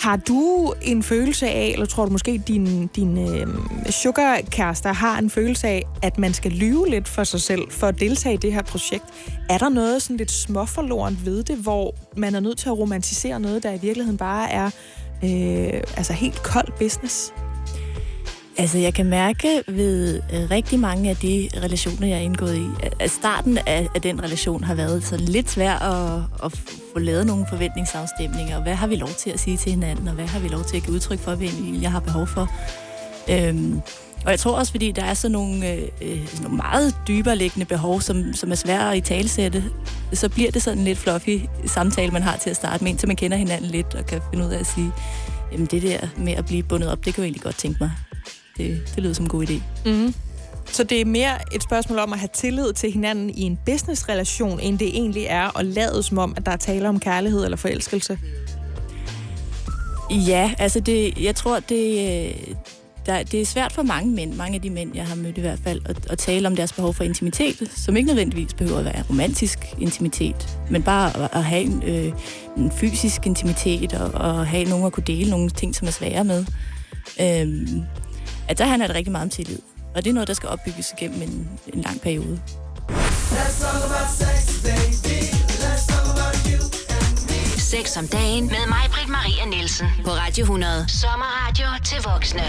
Har du en følelse af, eller tror du måske, din, din øh, sugarkærester har en følelse af, at man skal lyve lidt for sig selv for at deltage i det her projekt? Er der noget sådan lidt småforlorent ved det, hvor man er nødt til at romantisere noget, der i virkeligheden bare er øh, altså helt kold business? Altså, jeg kan mærke ved øh, rigtig mange af de relationer, jeg er indgået i, at starten af, af den relation har været så lidt svær at, at få lavet nogle forventningsafstemninger. Hvad har vi lov til at sige til hinanden, og hvad har vi lov til at give udtryk for, hvad jeg har behov for? Øhm, og jeg tror også, fordi der er sådan nogle, øh, øh sådan nogle meget dybere liggende behov, som, som er svære at i talsætte, så bliver det sådan lidt fluffy samtale, man har til at starte med, indtil man kender hinanden lidt og kan finde ud af at sige, jamen det der med at blive bundet op, det kan jeg egentlig godt tænke mig det, det lyder som en god idé. Mm. Så det er mere et spørgsmål om at have tillid til hinanden i en businessrelation, end det egentlig er at lade som om, at der er tale om kærlighed eller forelskelse? Ja, altså det, jeg tror, det, der, det er svært for mange mænd, mange af de mænd, jeg har mødt i hvert fald, at, at tale om deres behov for intimitet, som ikke nødvendigvis behøver at være romantisk intimitet, men bare at, at have en, øh, en fysisk intimitet og, og have nogen at kunne dele nogle ting, som er svære med. Øhm, at der handler det rigtig meget om tillid. Og det er noget, der skal opbygges igennem en, en lang periode. Sex om dagen med mig, Britt Maria Nielsen. På Radio 100. Sommerradio til voksne.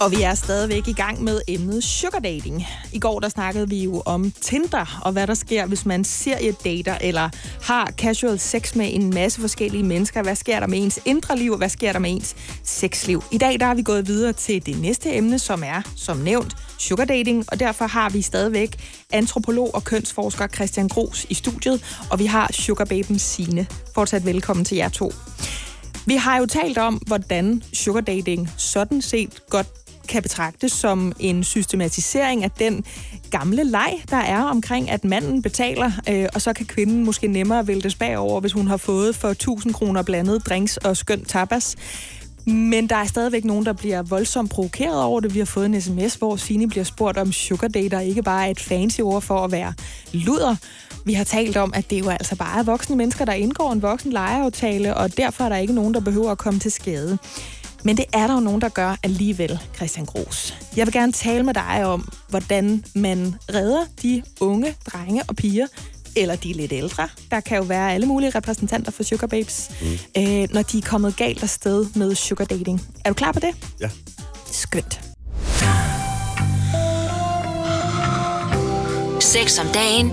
Og vi er stadigvæk i gang med emnet sugar dating. I går der snakkede vi jo om Tinder, og hvad der sker, hvis man seriedater eller har casual sex med en masse forskellige mennesker. Hvad sker der med ens indre liv, og hvad sker der med ens sexliv? I dag der er vi gået videre til det næste emne, som er, som nævnt, sugar dating, og derfor har vi stadigvæk antropolog og kønsforsker Christian Gros i studiet, og vi har sugarbaben Sine. Fortsat velkommen til jer to. Vi har jo talt om, hvordan sugar dating sådan set godt kan betragtes som en systematisering af den gamle leg, der er omkring, at manden betaler, øh, og så kan kvinden måske nemmere væltes bagover, hvis hun har fået for 1000 kroner blandet drinks og skøn tapas. Men der er stadigvæk nogen, der bliver voldsomt provokeret over det. Vi har fået en sms, hvor Signe bliver spurgt om sugar dater ikke bare er et fancy ord for at være luder. Vi har talt om, at det jo altså bare er voksne mennesker, der indgår en voksen lejeaftale, og derfor er der ikke nogen, der behøver at komme til skade. Men det er der jo nogen, der gør alligevel, Christian Gros. Jeg vil gerne tale med dig om, hvordan man redder de unge drenge og piger, eller de lidt ældre. Der kan jo være alle mulige repræsentanter for Sugar Babes, mm. øh, når de er kommet galt afsted med sugar dating. Er du klar på det? Ja. Skønt. Sex om dagen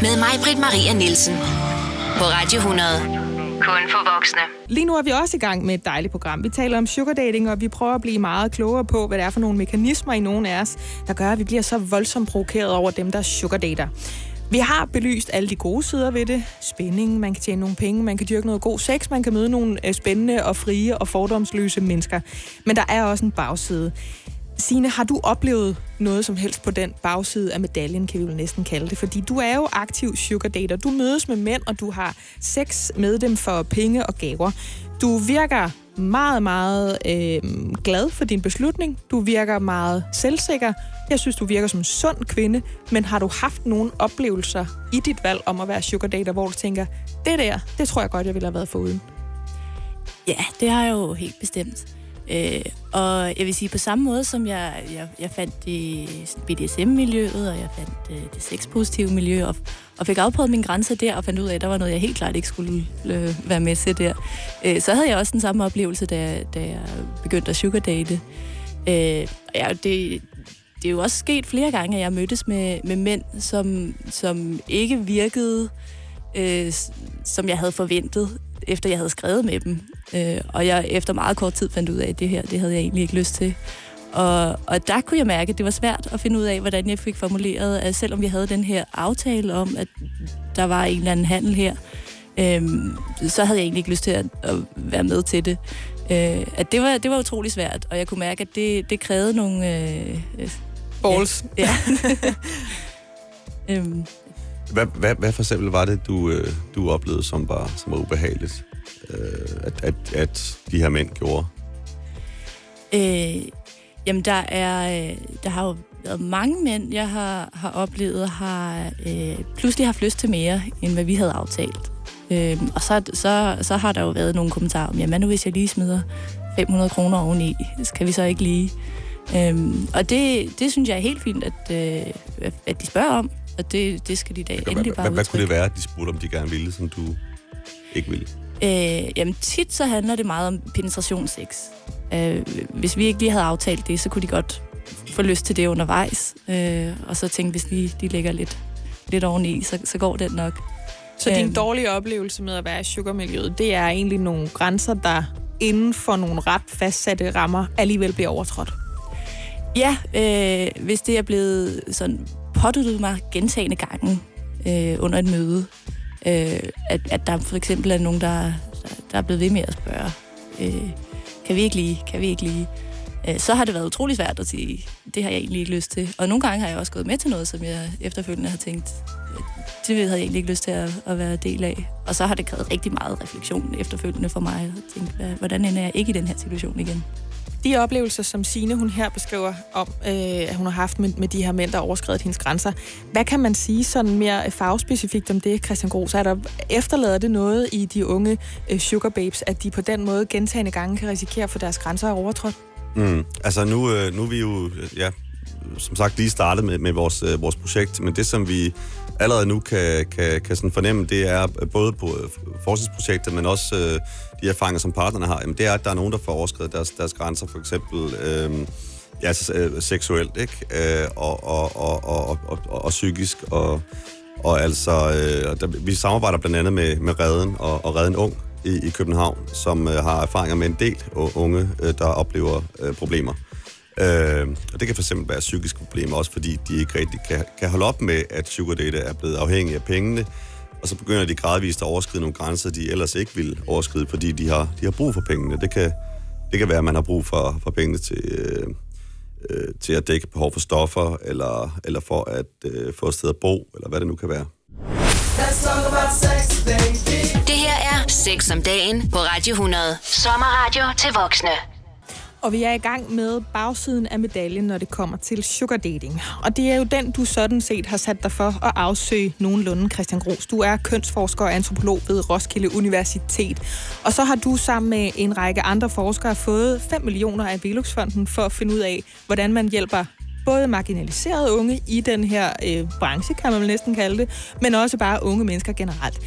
med mig, Britt Maria Nielsen. På Radio 100. Kun for voksne. Lige nu er vi også i gang med et dejligt program. Vi taler om sugar dating, og vi prøver at blive meget klogere på, hvad det er for nogle mekanismer i nogle af os, der gør, at vi bliver så voldsomt provokeret over dem, der sugar dater. Vi har belyst alle de gode sider ved det. Spænding, man kan tjene nogle penge, man kan dyrke noget god sex, man kan møde nogle øh, spændende og frie og fordomsløse mennesker. Men der er også en bagside. Sine, har du oplevet noget som helst på den bagside af medaljen, kan vi vel næsten kalde det? Fordi du er jo aktiv sugar dater. Du mødes med mænd, og du har sex med dem for penge og gaver. Du virker meget, meget øh, glad for din beslutning. Du virker meget selvsikker. Jeg synes, du virker som en sund kvinde. Men har du haft nogle oplevelser i dit valg om at være sugar dater, hvor du tænker, det der, det tror jeg godt, jeg ville have været foruden? Ja, det har jeg jo helt bestemt. Øh, og jeg vil sige, på samme måde som jeg, jeg, jeg fandt det BDSM-miljøet, og jeg fandt øh, det sexpositive miljø, og, og fik afprøvet mine grænser der, og fandt ud af, at der var noget, jeg helt klart ikke skulle øh, være med til der. Øh, så havde jeg også den samme oplevelse, da, da jeg begyndte at sugardate. Øh, ja, det, det er jo også sket flere gange, at jeg mødtes med, med mænd, som, som ikke virkede, øh, som jeg havde forventet, efter jeg havde skrevet med dem. Øh, og jeg efter meget kort tid fandt ud af, at det her, det havde jeg egentlig ikke lyst til. Og, og der kunne jeg mærke, at det var svært at finde ud af, hvordan jeg fik formuleret, at selvom vi havde den her aftale om, at der var en eller anden handel her, øhm, så havde jeg egentlig ikke lyst til at, at være med til det. Øh, at det var, det var utrolig svært, og jeg kunne mærke, at det, det krævede nogle... Øh, Balls. Ja. ja. øhm. Hvad, hvad, hvad for eksempel var det, du, øh, du oplevede, som var, som var ubehageligt, øh, at, at, at de her mænd gjorde? Øh, jamen, der er... Øh, der har jo været mange mænd, jeg har, har oplevet, har øh, pludselig haft lyst til mere, end hvad vi havde aftalt. Øh, og så, så, så har der jo været nogle kommentarer om, jamen nu hvis jeg lige smider 500 kroner oveni, skal vi så ikke lige... Øhm, og det, det synes jeg er helt fint, at, øh, at de spørger om, og det, det skal de da endelig hvad, bare hvad, hvad kunne det være, at de spurgte, om de gerne ville, som du ikke ville? Øh, jamen tit så handler det meget om penetrationssex. Øh, hvis vi ikke lige havde aftalt det, så kunne de godt få lyst til det undervejs. Øh, og så tænke, hvis de, de lægger lidt, lidt oveni, så, så går det nok. Så din øhm. dårlige oplevelse med at være i sugarmiljøet, det er egentlig nogle grænser, der inden for nogle ret fastsatte rammer alligevel bliver overtrådt? Ja, øh, hvis det er blevet sådan påduttet mig gentagende gange øh, under et møde, øh, at, at der for eksempel er nogen, der, der er blevet ved med at spørge, øh, kan vi ikke lige, kan vi ikke lige, øh, så har det været utrolig svært at sige, det har jeg egentlig ikke lyst til. Og nogle gange har jeg også gået med til noget, som jeg efterfølgende har tænkt, øh, det havde jeg egentlig ikke lyst til at, at være del af. Og så har det krævet rigtig meget refleksion efterfølgende for mig. Og tænkt, hvordan ender jeg ikke i den her situation igen? De oplevelser, som Sine hun her beskriver om, øh, at hun har haft med, med de her mænd, der har overskrevet hendes grænser. Hvad kan man sige sådan mere fagspecifikt om det, Christian Gros? Er der, efterlader det noget i de unge øh, sugar babes, at de på den måde gentagende gange kan risikere at få deres grænser overtrådt? Mm. Altså nu, øh, nu er vi jo, ja, som sagt lige startet med, med vores, øh, vores projekt, men det som vi allerede nu kan, kan, kan sådan fornemme, det er både på øh, forskningsprojektet, men også øh, de erfaringer, som partnerne har, jamen, det er, at der er nogen, der får overskrevet deres, deres grænser, for eksempel øh, ja, øh, seksuelt, ikke? Øh, og, og, og, og, og, og, og psykisk, og, og altså, øh, der, vi samarbejder blandt andet med, med Reden og, og Reden Ung i, i København, som øh, har erfaringer med en del unge, øh, der oplever øh, problemer. Øh, og det kan fx være psykiske problemer, også fordi de ikke rigtig kan, kan holde op med, at sugardate er blevet afhængig af pengene, og så begynder de gradvist at overskride nogle grænser, de ellers ikke vil overskride, fordi de har, de har brug for pengene. Det kan, det kan være, at man har brug for, for pengene til, øh, øh, til at dække behov for stoffer, eller, eller for at øh, få et sted at bo, eller hvad det nu kan være. Det her er Sex om dagen på Radio 100. Sommerradio til voksne. Og vi er i gang med bagsiden af medaljen, når det kommer til sugar dating. Og det er jo den, du sådan set har sat dig for at afsøge nogenlunde, Christian Gros. Du er kønsforsker og antropolog ved Roskilde Universitet. Og så har du sammen med en række andre forskere fået 5 millioner af Veluxfonden for at finde ud af, hvordan man hjælper både marginaliserede unge i den her øh, branche, kan man vel næsten kalde det, men også bare unge mennesker generelt.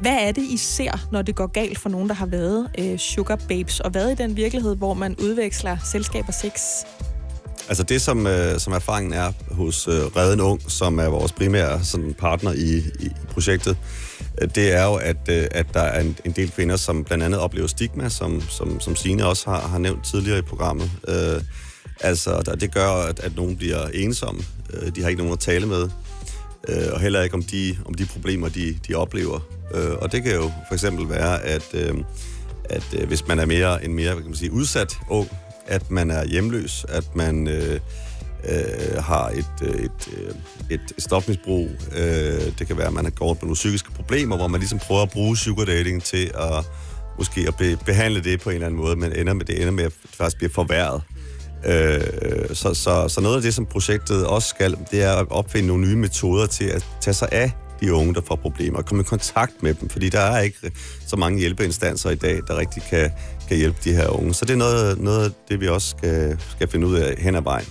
Hvad er det, I ser, når det går galt for nogen, der har været øh, sugar babes, og været i den virkelighed, hvor man udveksler selskab og sex? Altså det, som, øh, som erfaringen er hos øh, Reden Ung, som er vores primære sådan, partner i, i projektet, øh, det er jo, at, øh, at der er en, en del kvinder, som blandt andet oplever stigma, som, som, som Signe også har, har nævnt tidligere i programmet. Øh, altså, der, det gør, at, at nogen bliver ensomme. Øh, de har ikke nogen at tale med øh, og heller ikke om de, om de problemer, de, de oplever. Øh, og det kan jo for eksempel være, at, øh, at øh, hvis man er mere en mere kan man sige, udsat ung, at man er hjemløs, at man øh, øh, har et, øh, et, øh, et stofmisbrug. Øh, det kan være, at man har gået på nogle psykiske problemer, hvor man ligesom prøver at bruge sugar dating til at måske at be, behandle det på en eller anden måde, men ender med, det ender med at det faktisk bliver forværret. Øh, så, så, så noget af det, som projektet også skal, det er at opfinde nogle nye metoder til at tage sig af de unge, der får problemer, og komme i kontakt med dem, fordi der er ikke så mange hjælpeinstanser i dag, der rigtig kan, kan hjælpe de her unge. Så det er noget, noget af det, vi også skal, skal finde ud af hen ad vejen.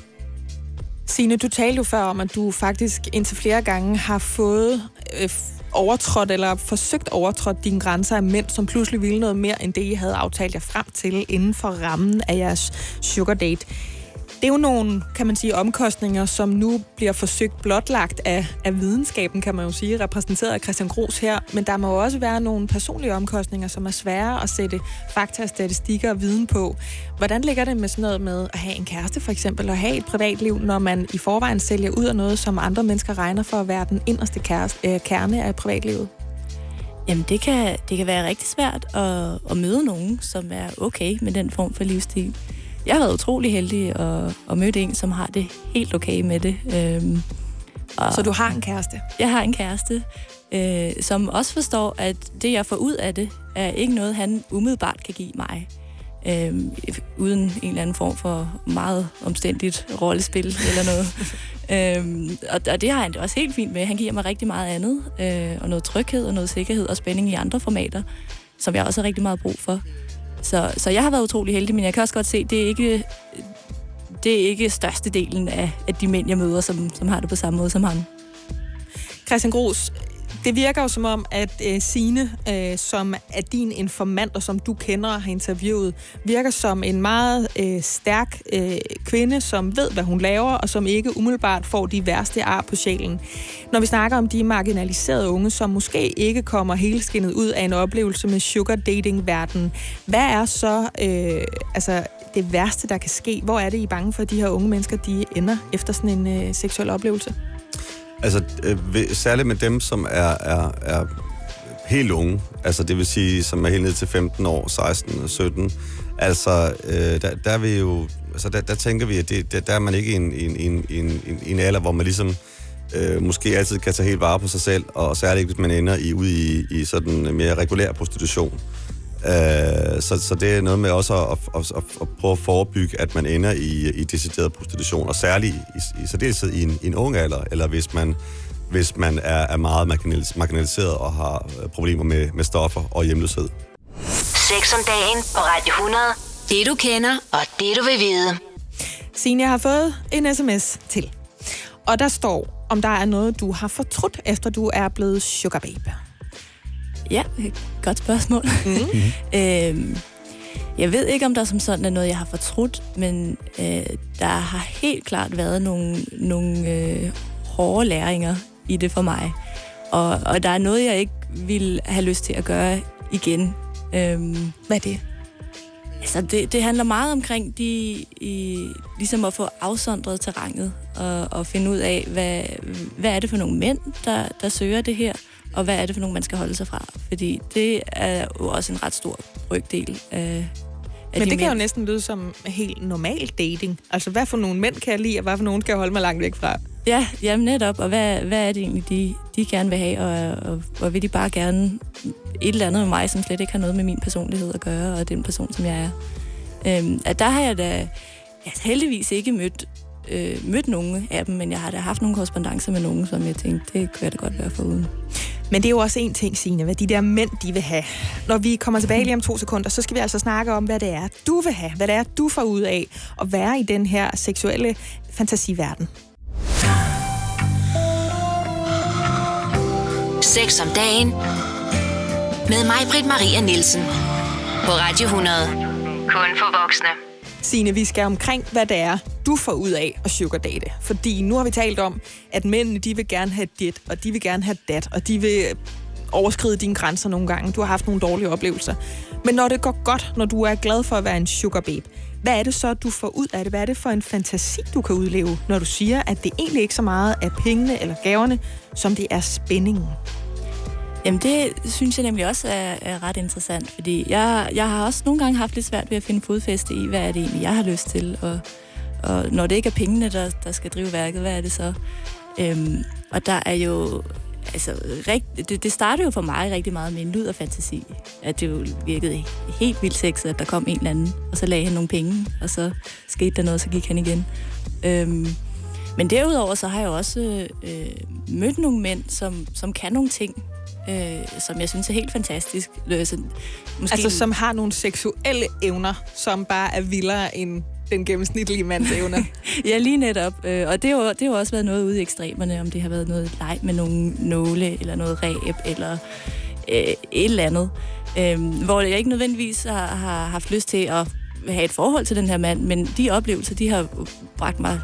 Signe, du talte jo før om, at du faktisk indtil flere gange har fået øh, overtrådt eller forsøgt overtrådt dine grænser af mænd, som pludselig ville noget mere end det, I havde aftalt jer frem til inden for rammen af jeres sugar date. Det er jo nogle, kan man sige, omkostninger, som nu bliver forsøgt blotlagt af, af videnskaben, kan man jo sige, repræsenteret af Christian Gros her. Men der må jo også være nogle personlige omkostninger, som er svære at sætte fakta, statistikker og viden på. Hvordan ligger det med sådan noget med at have en kæreste for eksempel, og have et privatliv, når man i forvejen sælger ud af noget, som andre mennesker regner for at være den inderste kæreste, øh, kerne af privatlivet? Jamen, det kan, det kan være rigtig svært at, at møde nogen, som er okay med den form for livsstil jeg har været utrolig heldig at, at møde en, som har det helt okay med det. Øhm, og så du har en kæreste? Jeg har en kæreste, øh, som også forstår, at det, jeg får ud af det, er ikke noget, han umiddelbart kan give mig. Øh, uden en eller anden form for meget omstændigt rollespil eller noget. øh, og, og det har han det også helt fint med. Han giver mig rigtig meget andet, øh, og noget tryghed og noget sikkerhed og spænding i andre formater, som jeg også har rigtig meget brug for. Så, så jeg har været utrolig heldig, men jeg kan også godt se, det er ikke, det er ikke størstedelen af, af de mænd, jeg møder, som, som har det på samme måde som ham. Christian Gros, det virker jo som om, at øh, Sine, øh, som er din informant, og som du kender og har interviewet, virker som en meget øh, stærk øh, kvinde, som ved, hvad hun laver, og som ikke umiddelbart får de værste ar på sjælen. Når vi snakker om de marginaliserede unge, som måske ikke kommer helskindet ud af en oplevelse med sugar dating-verden, hvad er så øh, altså, det værste, der kan ske? Hvor er det, I er bange for, at de her unge mennesker de ender efter sådan en øh, seksuel oplevelse? Altså, øh, særligt med dem, som er, er, er helt unge, altså det vil sige, som er helt ned til 15 år, 16 og 17, altså, øh, der, der vil vi jo, altså der, der tænker vi, at det, der, der er man ikke i en, en, en, en, en alder, hvor man ligesom øh, måske altid kan tage helt vare på sig selv, og særligt hvis man ender i, ude i, i sådan mere regulær prostitution. Øh, så, så det er noget med også at, at, at, at prøve at forebygge, at man ender i, i decideret prostitution, og særligt i, i særdeleshed i en, i en ung alder, eller hvis man, hvis man er, er meget marginaliseret og har øh, problemer med, med stoffer og hjemløshed. Sex om dagen på Radio 100. Det du kender, og det du vil vide. Signe, jeg har fået en sms til. Og der står, om der er noget, du har fortrudt, efter du er blevet sugar babe. Ja, godt spørgsmål. Mm. øhm, jeg ved ikke, om der som sådan er noget, jeg har fortrudt, men øh, der har helt klart været nogle, nogle øh, hårde læringer i det for mig. Og, og der er noget, jeg ikke vil have lyst til at gøre igen. Øhm, Hvad er det? Altså, det, det handler meget omkring de, i, ligesom at få afsondret terrænet og, og finde ud af, hvad, hvad er det for nogle mænd, der, der søger det her, og hvad er det for nogle, man skal holde sig fra? Fordi det er jo også en ret stor brygdel af, men det mænd. kan jo næsten lyde som helt normal dating. Altså, hvad for nogle mænd kan jeg lide, og hvad for nogle skal jeg holde mig langt væk fra? Ja, jamen netop. Og hvad, hvad er det egentlig, de, de gerne vil have? Og, og, og vil de bare gerne et eller andet med mig, som slet ikke har noget med min personlighed at gøre, og den person, som jeg er? Øhm, at der har jeg da altså, heldigvis ikke mødt, øh, mødt nogen af dem, men jeg har da haft nogle korrespondencer med nogen, som jeg tænkte, det kunne jeg da godt være foruden. Men det er jo også en ting, Signe, hvad de der mænd, de vil have. Når vi kommer tilbage lige om to sekunder, så skal vi altså snakke om, hvad det er, du vil have. Hvad det er, du får ud af at være i den her seksuelle fantasiverden. Sex om dagen med mig, Britt Maria Nielsen. På Radio 100. Kun for voksne. Signe, vi skal omkring, hvad det er, du får ud af at sugar date. Fordi nu har vi talt om, at mændene, de vil gerne have dit, og de vil gerne have dat, og de vil overskride dine grænser nogle gange. Du har haft nogle dårlige oplevelser. Men når det går godt, når du er glad for at være en sugar babe, Hvad er det så, du får ud af det? Hvad er det for en fantasi, du kan udleve, når du siger, at det egentlig ikke så meget er pengene eller gaverne, som det er spændingen? Jamen det synes jeg nemlig også er, er ret interessant, fordi jeg, jeg har også nogle gange haft lidt svært ved at finde fodfæste i, hvad er det egentlig, jeg har lyst til, og, og når det ikke er pengene, der, der skal drive værket, hvad er det så? Øhm, og der er jo, altså, rigt, det, det startede jo for mig rigtig meget med en lyd og fantasi. At det jo virkede helt vildt sexet, at der kom en eller anden, og så lagde han nogle penge, og så skete der noget, og så gik han igen. Øhm, men derudover så har jeg også øh, mødt nogle mænd, som, som kan nogle ting, øh, som jeg synes er helt fantastisk. Så, måske altså som har nogle seksuelle evner, som bare er vildere end den gennemsnitlige mands evner. ja, lige netop. Øh, og det har, det har også været noget ude i ekstremerne, om det har været noget leg med nogle nåle, eller noget ræb, eller øh, et eller andet. Øh, hvor jeg ikke nødvendigvis har, har haft lyst til at have et forhold til den her mand, men de oplevelser, de har bragt mig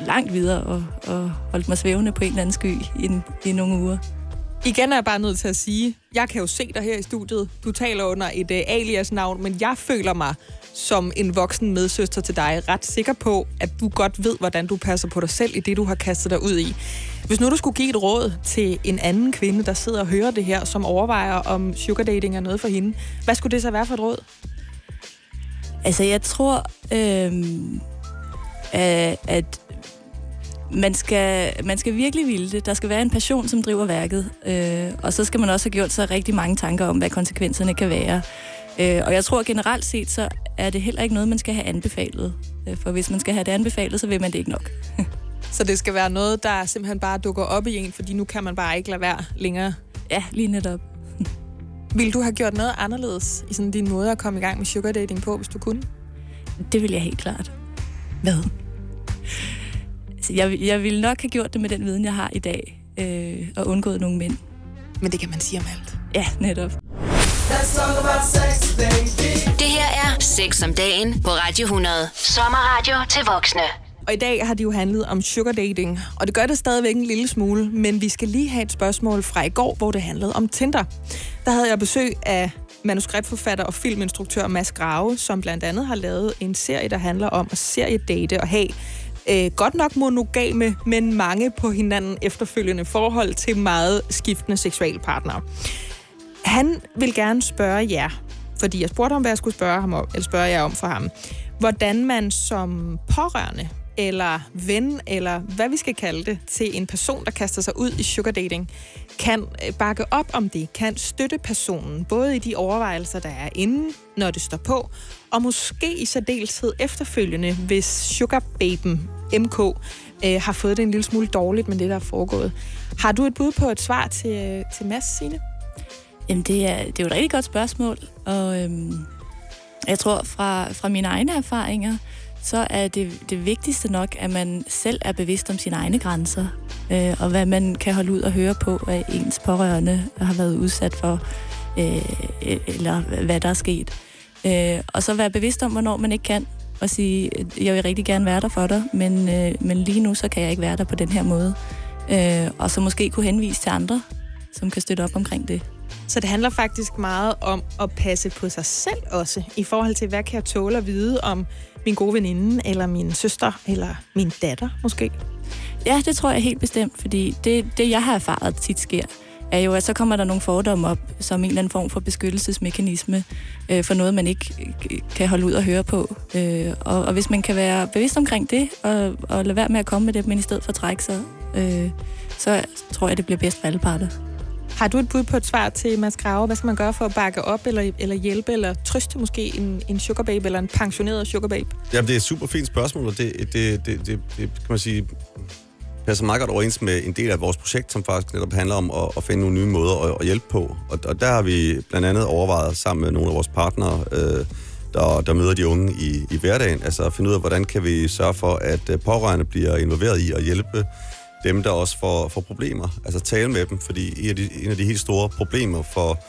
langt videre og, og holdt mig svævende på en eller anden sky i, i nogle uger. Igen er jeg bare nødt til at sige, jeg kan jo se dig her i studiet. Du taler under et øh, uh, alias-navn, men jeg føler mig som en voksen medsøster til dig ret sikker på, at du godt ved, hvordan du passer på dig selv i det, du har kastet dig ud i. Hvis nu du skulle give et råd til en anden kvinde, der sidder og hører det her, som overvejer, om sugar dating er noget for hende, hvad skulle det så være for et råd? Altså, jeg tror, øh, at man skal, man skal virkelig ville det. Der skal være en passion, som driver værket. Øh, og så skal man også have gjort sig rigtig mange tanker om, hvad konsekvenserne kan være. Øh, og jeg tror generelt set, så er det heller ikke noget, man skal have anbefalet. Øh, for hvis man skal have det anbefalet, så vil man det ikke nok. så det skal være noget, der simpelthen bare dukker op i en, fordi nu kan man bare ikke lade være længere? Ja, lige netop. Vil du have gjort noget anderledes i sådan din måde at komme i gang med sugar dating på, hvis du kunne? Det vil jeg helt klart. Hvad? Jeg, jeg ville nok have gjort det med den viden, jeg har i dag, øh, og undgået nogle mænd. Men det kan man sige om alt. Ja, netop. Det her er Sex om dagen på Radio 100. Sommerradio til voksne. Og i dag har det jo handlet om sugar dating, og det gør det stadigvæk en lille smule, men vi skal lige have et spørgsmål fra i går, hvor det handlede om Tinder. Der havde jeg besøg af manuskriptforfatter og filminstruktør Mads Grave, som blandt andet har lavet en serie, der handler om at seriedate og have øh, godt nok monogame, men mange på hinanden efterfølgende forhold til meget skiftende seksualpartnere. Han vil gerne spørge jer, fordi jeg spurgte ham, hvad jeg skulle spørge, ham om, eller spørge jer om for ham, hvordan man som pårørende eller ven, eller hvad vi skal kalde det, til en person, der kaster sig ud i sugar dating, kan øh, bakke op om det, kan støtte personen, både i de overvejelser, der er inden, når det står på, og måske i særdeleshed efterfølgende, hvis sugarbaben MK øh, har fået det en lille smule dårligt med det, der er foregået. Har du et bud på et svar til, øh, til Mads, Signe? Jamen, det er, det er jo et rigtig godt spørgsmål, og øhm, jeg tror fra, fra mine egne erfaringer, så er det, det vigtigste nok, at man selv er bevidst om sine egne grænser, øh, og hvad man kan holde ud og høre på, hvad ens pårørende har været udsat for, øh, e-, eller hvad der er sket. Øh, og så være bevidst om, hvornår man ikke kan, og sige, jeg vil rigtig gerne være der for dig, men, øh, men lige nu så kan jeg ikke være der på den her måde. Øh, og så måske kunne henvise til andre, som kan støtte op omkring det. Så det handler faktisk meget om at passe på sig selv også, i forhold til, hvad kan jeg tåle at vide om min gode veninde, eller min søster, eller min datter måske? Ja, det tror jeg helt bestemt, fordi det, det jeg har erfaret tit sker, er jo, at så kommer der nogle fordomme op, som en eller anden form for beskyttelsesmekanisme øh, for noget, man ikke øh, kan holde ud og høre på. Øh, og, og hvis man kan være bevidst omkring det, og, og lade være med at komme med det, men i stedet for at trække sig, øh, så tror jeg, det bliver bedst for alle parter. Har du et bud på et svar til Mads Grave? Hvad skal man gøre for at bakke op, eller, eller hjælpe, eller trøste måske en, en sugarbabe, eller en pensioneret sugarbabe? Jamen, det er et super fint spørgsmål, og det, det, det, det, det kan man sige, passer meget godt overens med en del af vores projekt, som faktisk netop handler om at, at finde nogle nye måder at, at hjælpe på. Og, og der har vi blandt andet overvejet sammen med nogle af vores partnere, øh, der, der møder de unge i, i hverdagen, altså at finde ud af, hvordan kan vi sørge for, at øh, pårørende bliver involveret i at hjælpe dem, der også får, får problemer. Altså tale med dem, fordi en af, de, en af de helt store problemer for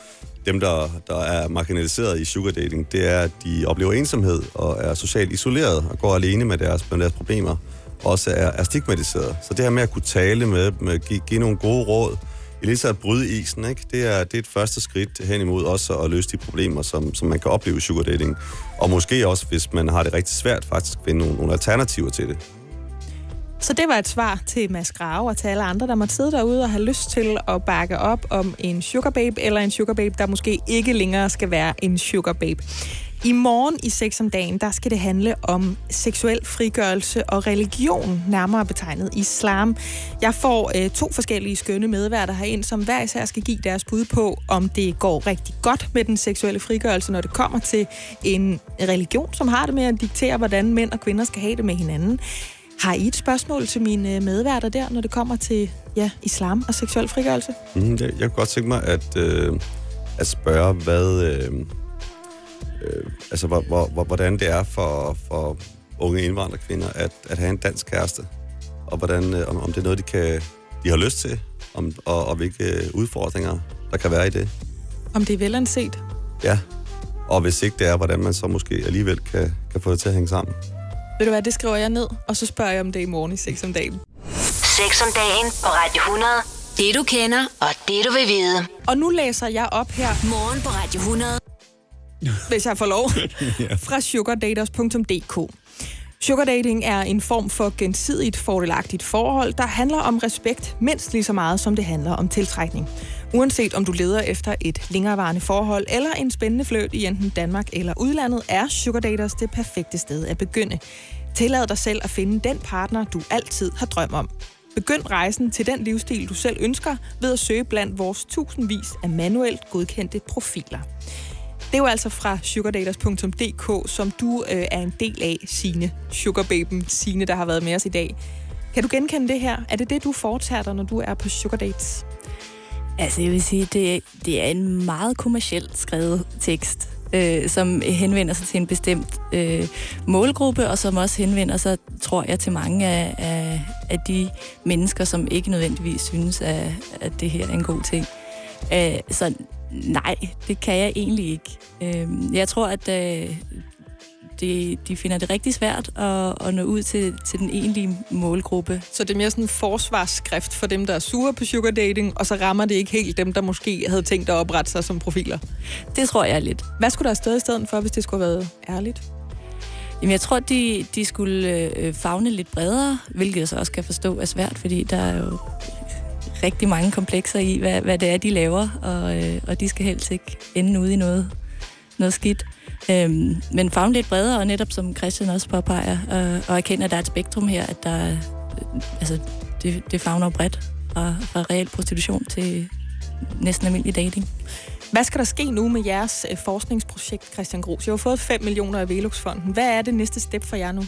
dem, der, der er marginaliseret i sugar dating, det er, at de oplever ensomhed og er socialt isoleret og går alene med deres, med deres problemer også er, er stigmatiseret. Så det her med at kunne tale med dem, give, give nogle gode råd, i lige så at bryde isen, ikke? Det er, det er et første skridt hen imod også at løse de problemer, som, som man kan opleve i sugar dating. Og måske også, hvis man har det rigtig svært, faktisk finde nogle, nogle alternativer til det. Så det var et svar til Mads Grave og til alle andre, der måtte sidde derude og have lyst til at bakke op om en sugar babe, eller en sugar babe, der måske ikke længere skal være en sugar babe. I morgen i Sex om dagen, der skal det handle om seksuel frigørelse og religion, nærmere betegnet islam. Jeg får øh, to forskellige skønne medværter herind, som hver især skal give deres bud på, om det går rigtig godt med den seksuelle frigørelse, når det kommer til en religion, som har det med at diktere, hvordan mænd og kvinder skal have det med hinanden. Har I et spørgsmål til mine medværter der, når det kommer til ja, islam og seksuel frigørelse? Mm, jeg, jeg kunne godt tænke mig at, øh, at spørge, hvad, øh, øh, altså, hvor, hvor, hvordan det er for, for unge indvandrerkvinder at, at have en dansk kæreste, og hvordan, øh, om, om det er noget, de, kan, de har lyst til, om, og, og hvilke udfordringer der kan være i det. Om det er velanset? Ja, og hvis ikke det er, hvordan man så måske alligevel kan, kan få det til at hænge sammen. Ved du hvad, det skriver jeg ned, og så spørger jeg om det i morgen i 6 om dagen. 6 om dagen på Radio 100. Det du kender, og det du vil vide. Og nu læser jeg op her, Morgen på Radio 100. hvis jeg får lov, fra sugardaters.dk. Sugar dating er en form for gensidigt fordelagtigt forhold, der handler om respekt mindst lige så meget, som det handler om tiltrækning. Uanset om du leder efter et længerevarende forhold eller en spændende fløjt i enten Danmark eller udlandet, er Sugar Daters det perfekte sted at begynde. Tillad dig selv at finde den partner, du altid har drøm om. Begynd rejsen til den livsstil, du selv ønsker, ved at søge blandt vores tusindvis af manuelt godkendte profiler. Det er jo altså fra sugardaters.dk, som du øh, er en del af, Signe. Sugarbaben, Signe, der har været med os i dag. Kan du genkende det her? Er det det, du foretager dig, når du er på sugardates? Altså, jeg vil sige, det, det er en meget kommercielt skrevet tekst, øh, som henvender sig til en bestemt øh, målgruppe, og som også henvender sig, tror jeg, til mange af, af, af de mennesker, som ikke nødvendigvis synes, at, at det her er en god ting. Øh, så nej, det kan jeg egentlig ikke. Øh, jeg tror, at øh, de, de finder det rigtig svært at, at nå ud til, til den egentlige målgruppe. Så det er mere sådan en forsvarsskrift for dem, der er sure på sugar dating, og så rammer det ikke helt dem, der måske havde tænkt at oprette sig som profiler. Det tror jeg lidt. Hvad skulle der stået i stedet for, hvis det skulle have været ærligt? Jamen, jeg tror, de, de skulle øh, fagne lidt bredere, hvilket jeg så også kan forstå er svært, fordi der er jo rigtig mange komplekser i, hvad, hvad det er, de laver, og, øh, og de skal helst ikke ende ude i noget, noget skidt. Øhm, men fagne lidt bredere, og netop som Christian også påpeger, øh, og erkender, at der er et spektrum her, at der, øh, altså, det, det fagner bredt fra, fra reel prostitution til næsten almindelig dating. Hvad skal der ske nu med jeres øh, forskningsprojekt, Christian Gros? Jeg har fået 5 millioner af Velux-fonden. Hvad er det næste step for jer nu?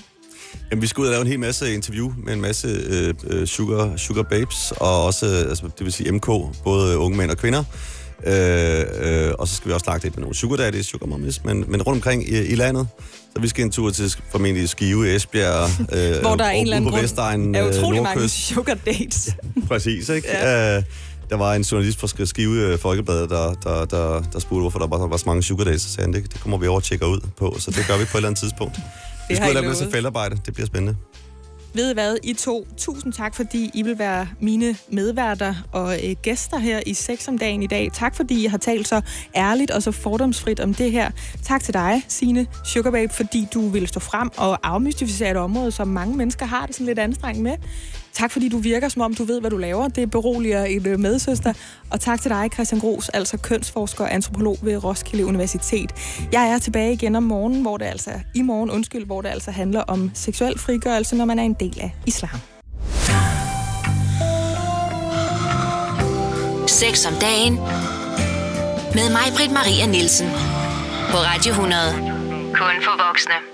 Jamen, vi skal ud og lave en hel masse interview med en masse øh, øh, sugar, sugar babes, og også, øh, altså, det vil sige MK, både unge mænd og kvinder. Øh, øh, og så skal vi også lagt lidt med nogle sugar daddies, sugar mommies, men, men rundt omkring i, i landet. Så vi skal en tur til formentlig Skive, Esbjerg, øh, Hvor der er en eller anden på grund Vestegnen, er øh, utrolig mange Nordkyst. sugar dates. Præcis, ikke? Ja. Øh, der var en journalist fra Skive øh, Folkebladet, der, der, der, der spurgte, hvorfor der var, var så mange sugar dates. Så sagde han, det, det kommer vi over og tjekker ud på, så det gør vi på et eller andet tidspunkt. Vi har skal ud I og lave en masse lovet. feltarbejde. Det bliver spændende. Ved I hvad, I to, tusind tak, fordi I vil være mine medværter og øh, gæster her i 6 om dagen i dag. Tak, fordi I har talt så ærligt og så fordomsfrit om det her. Tak til dig, Signe Sugarbabe, fordi du vil stå frem og afmystificere et område, som mange mennesker har det sådan lidt anstrengt med. Tak, fordi du virker, som om du ved, hvad du laver. Det beroliger en øh, medsøster. Og tak til dig, Christian Gros, altså kønsforsker og antropolog ved Roskilde Universitet. Jeg er tilbage igen om morgenen, hvor det altså, i morgen, undskyld, hvor det altså handler om seksuel frigørelse, når man er en del af islam. 6 om dagen. Med mig, Britt Maria Nielsen. På Radio 100. Kun for voksne.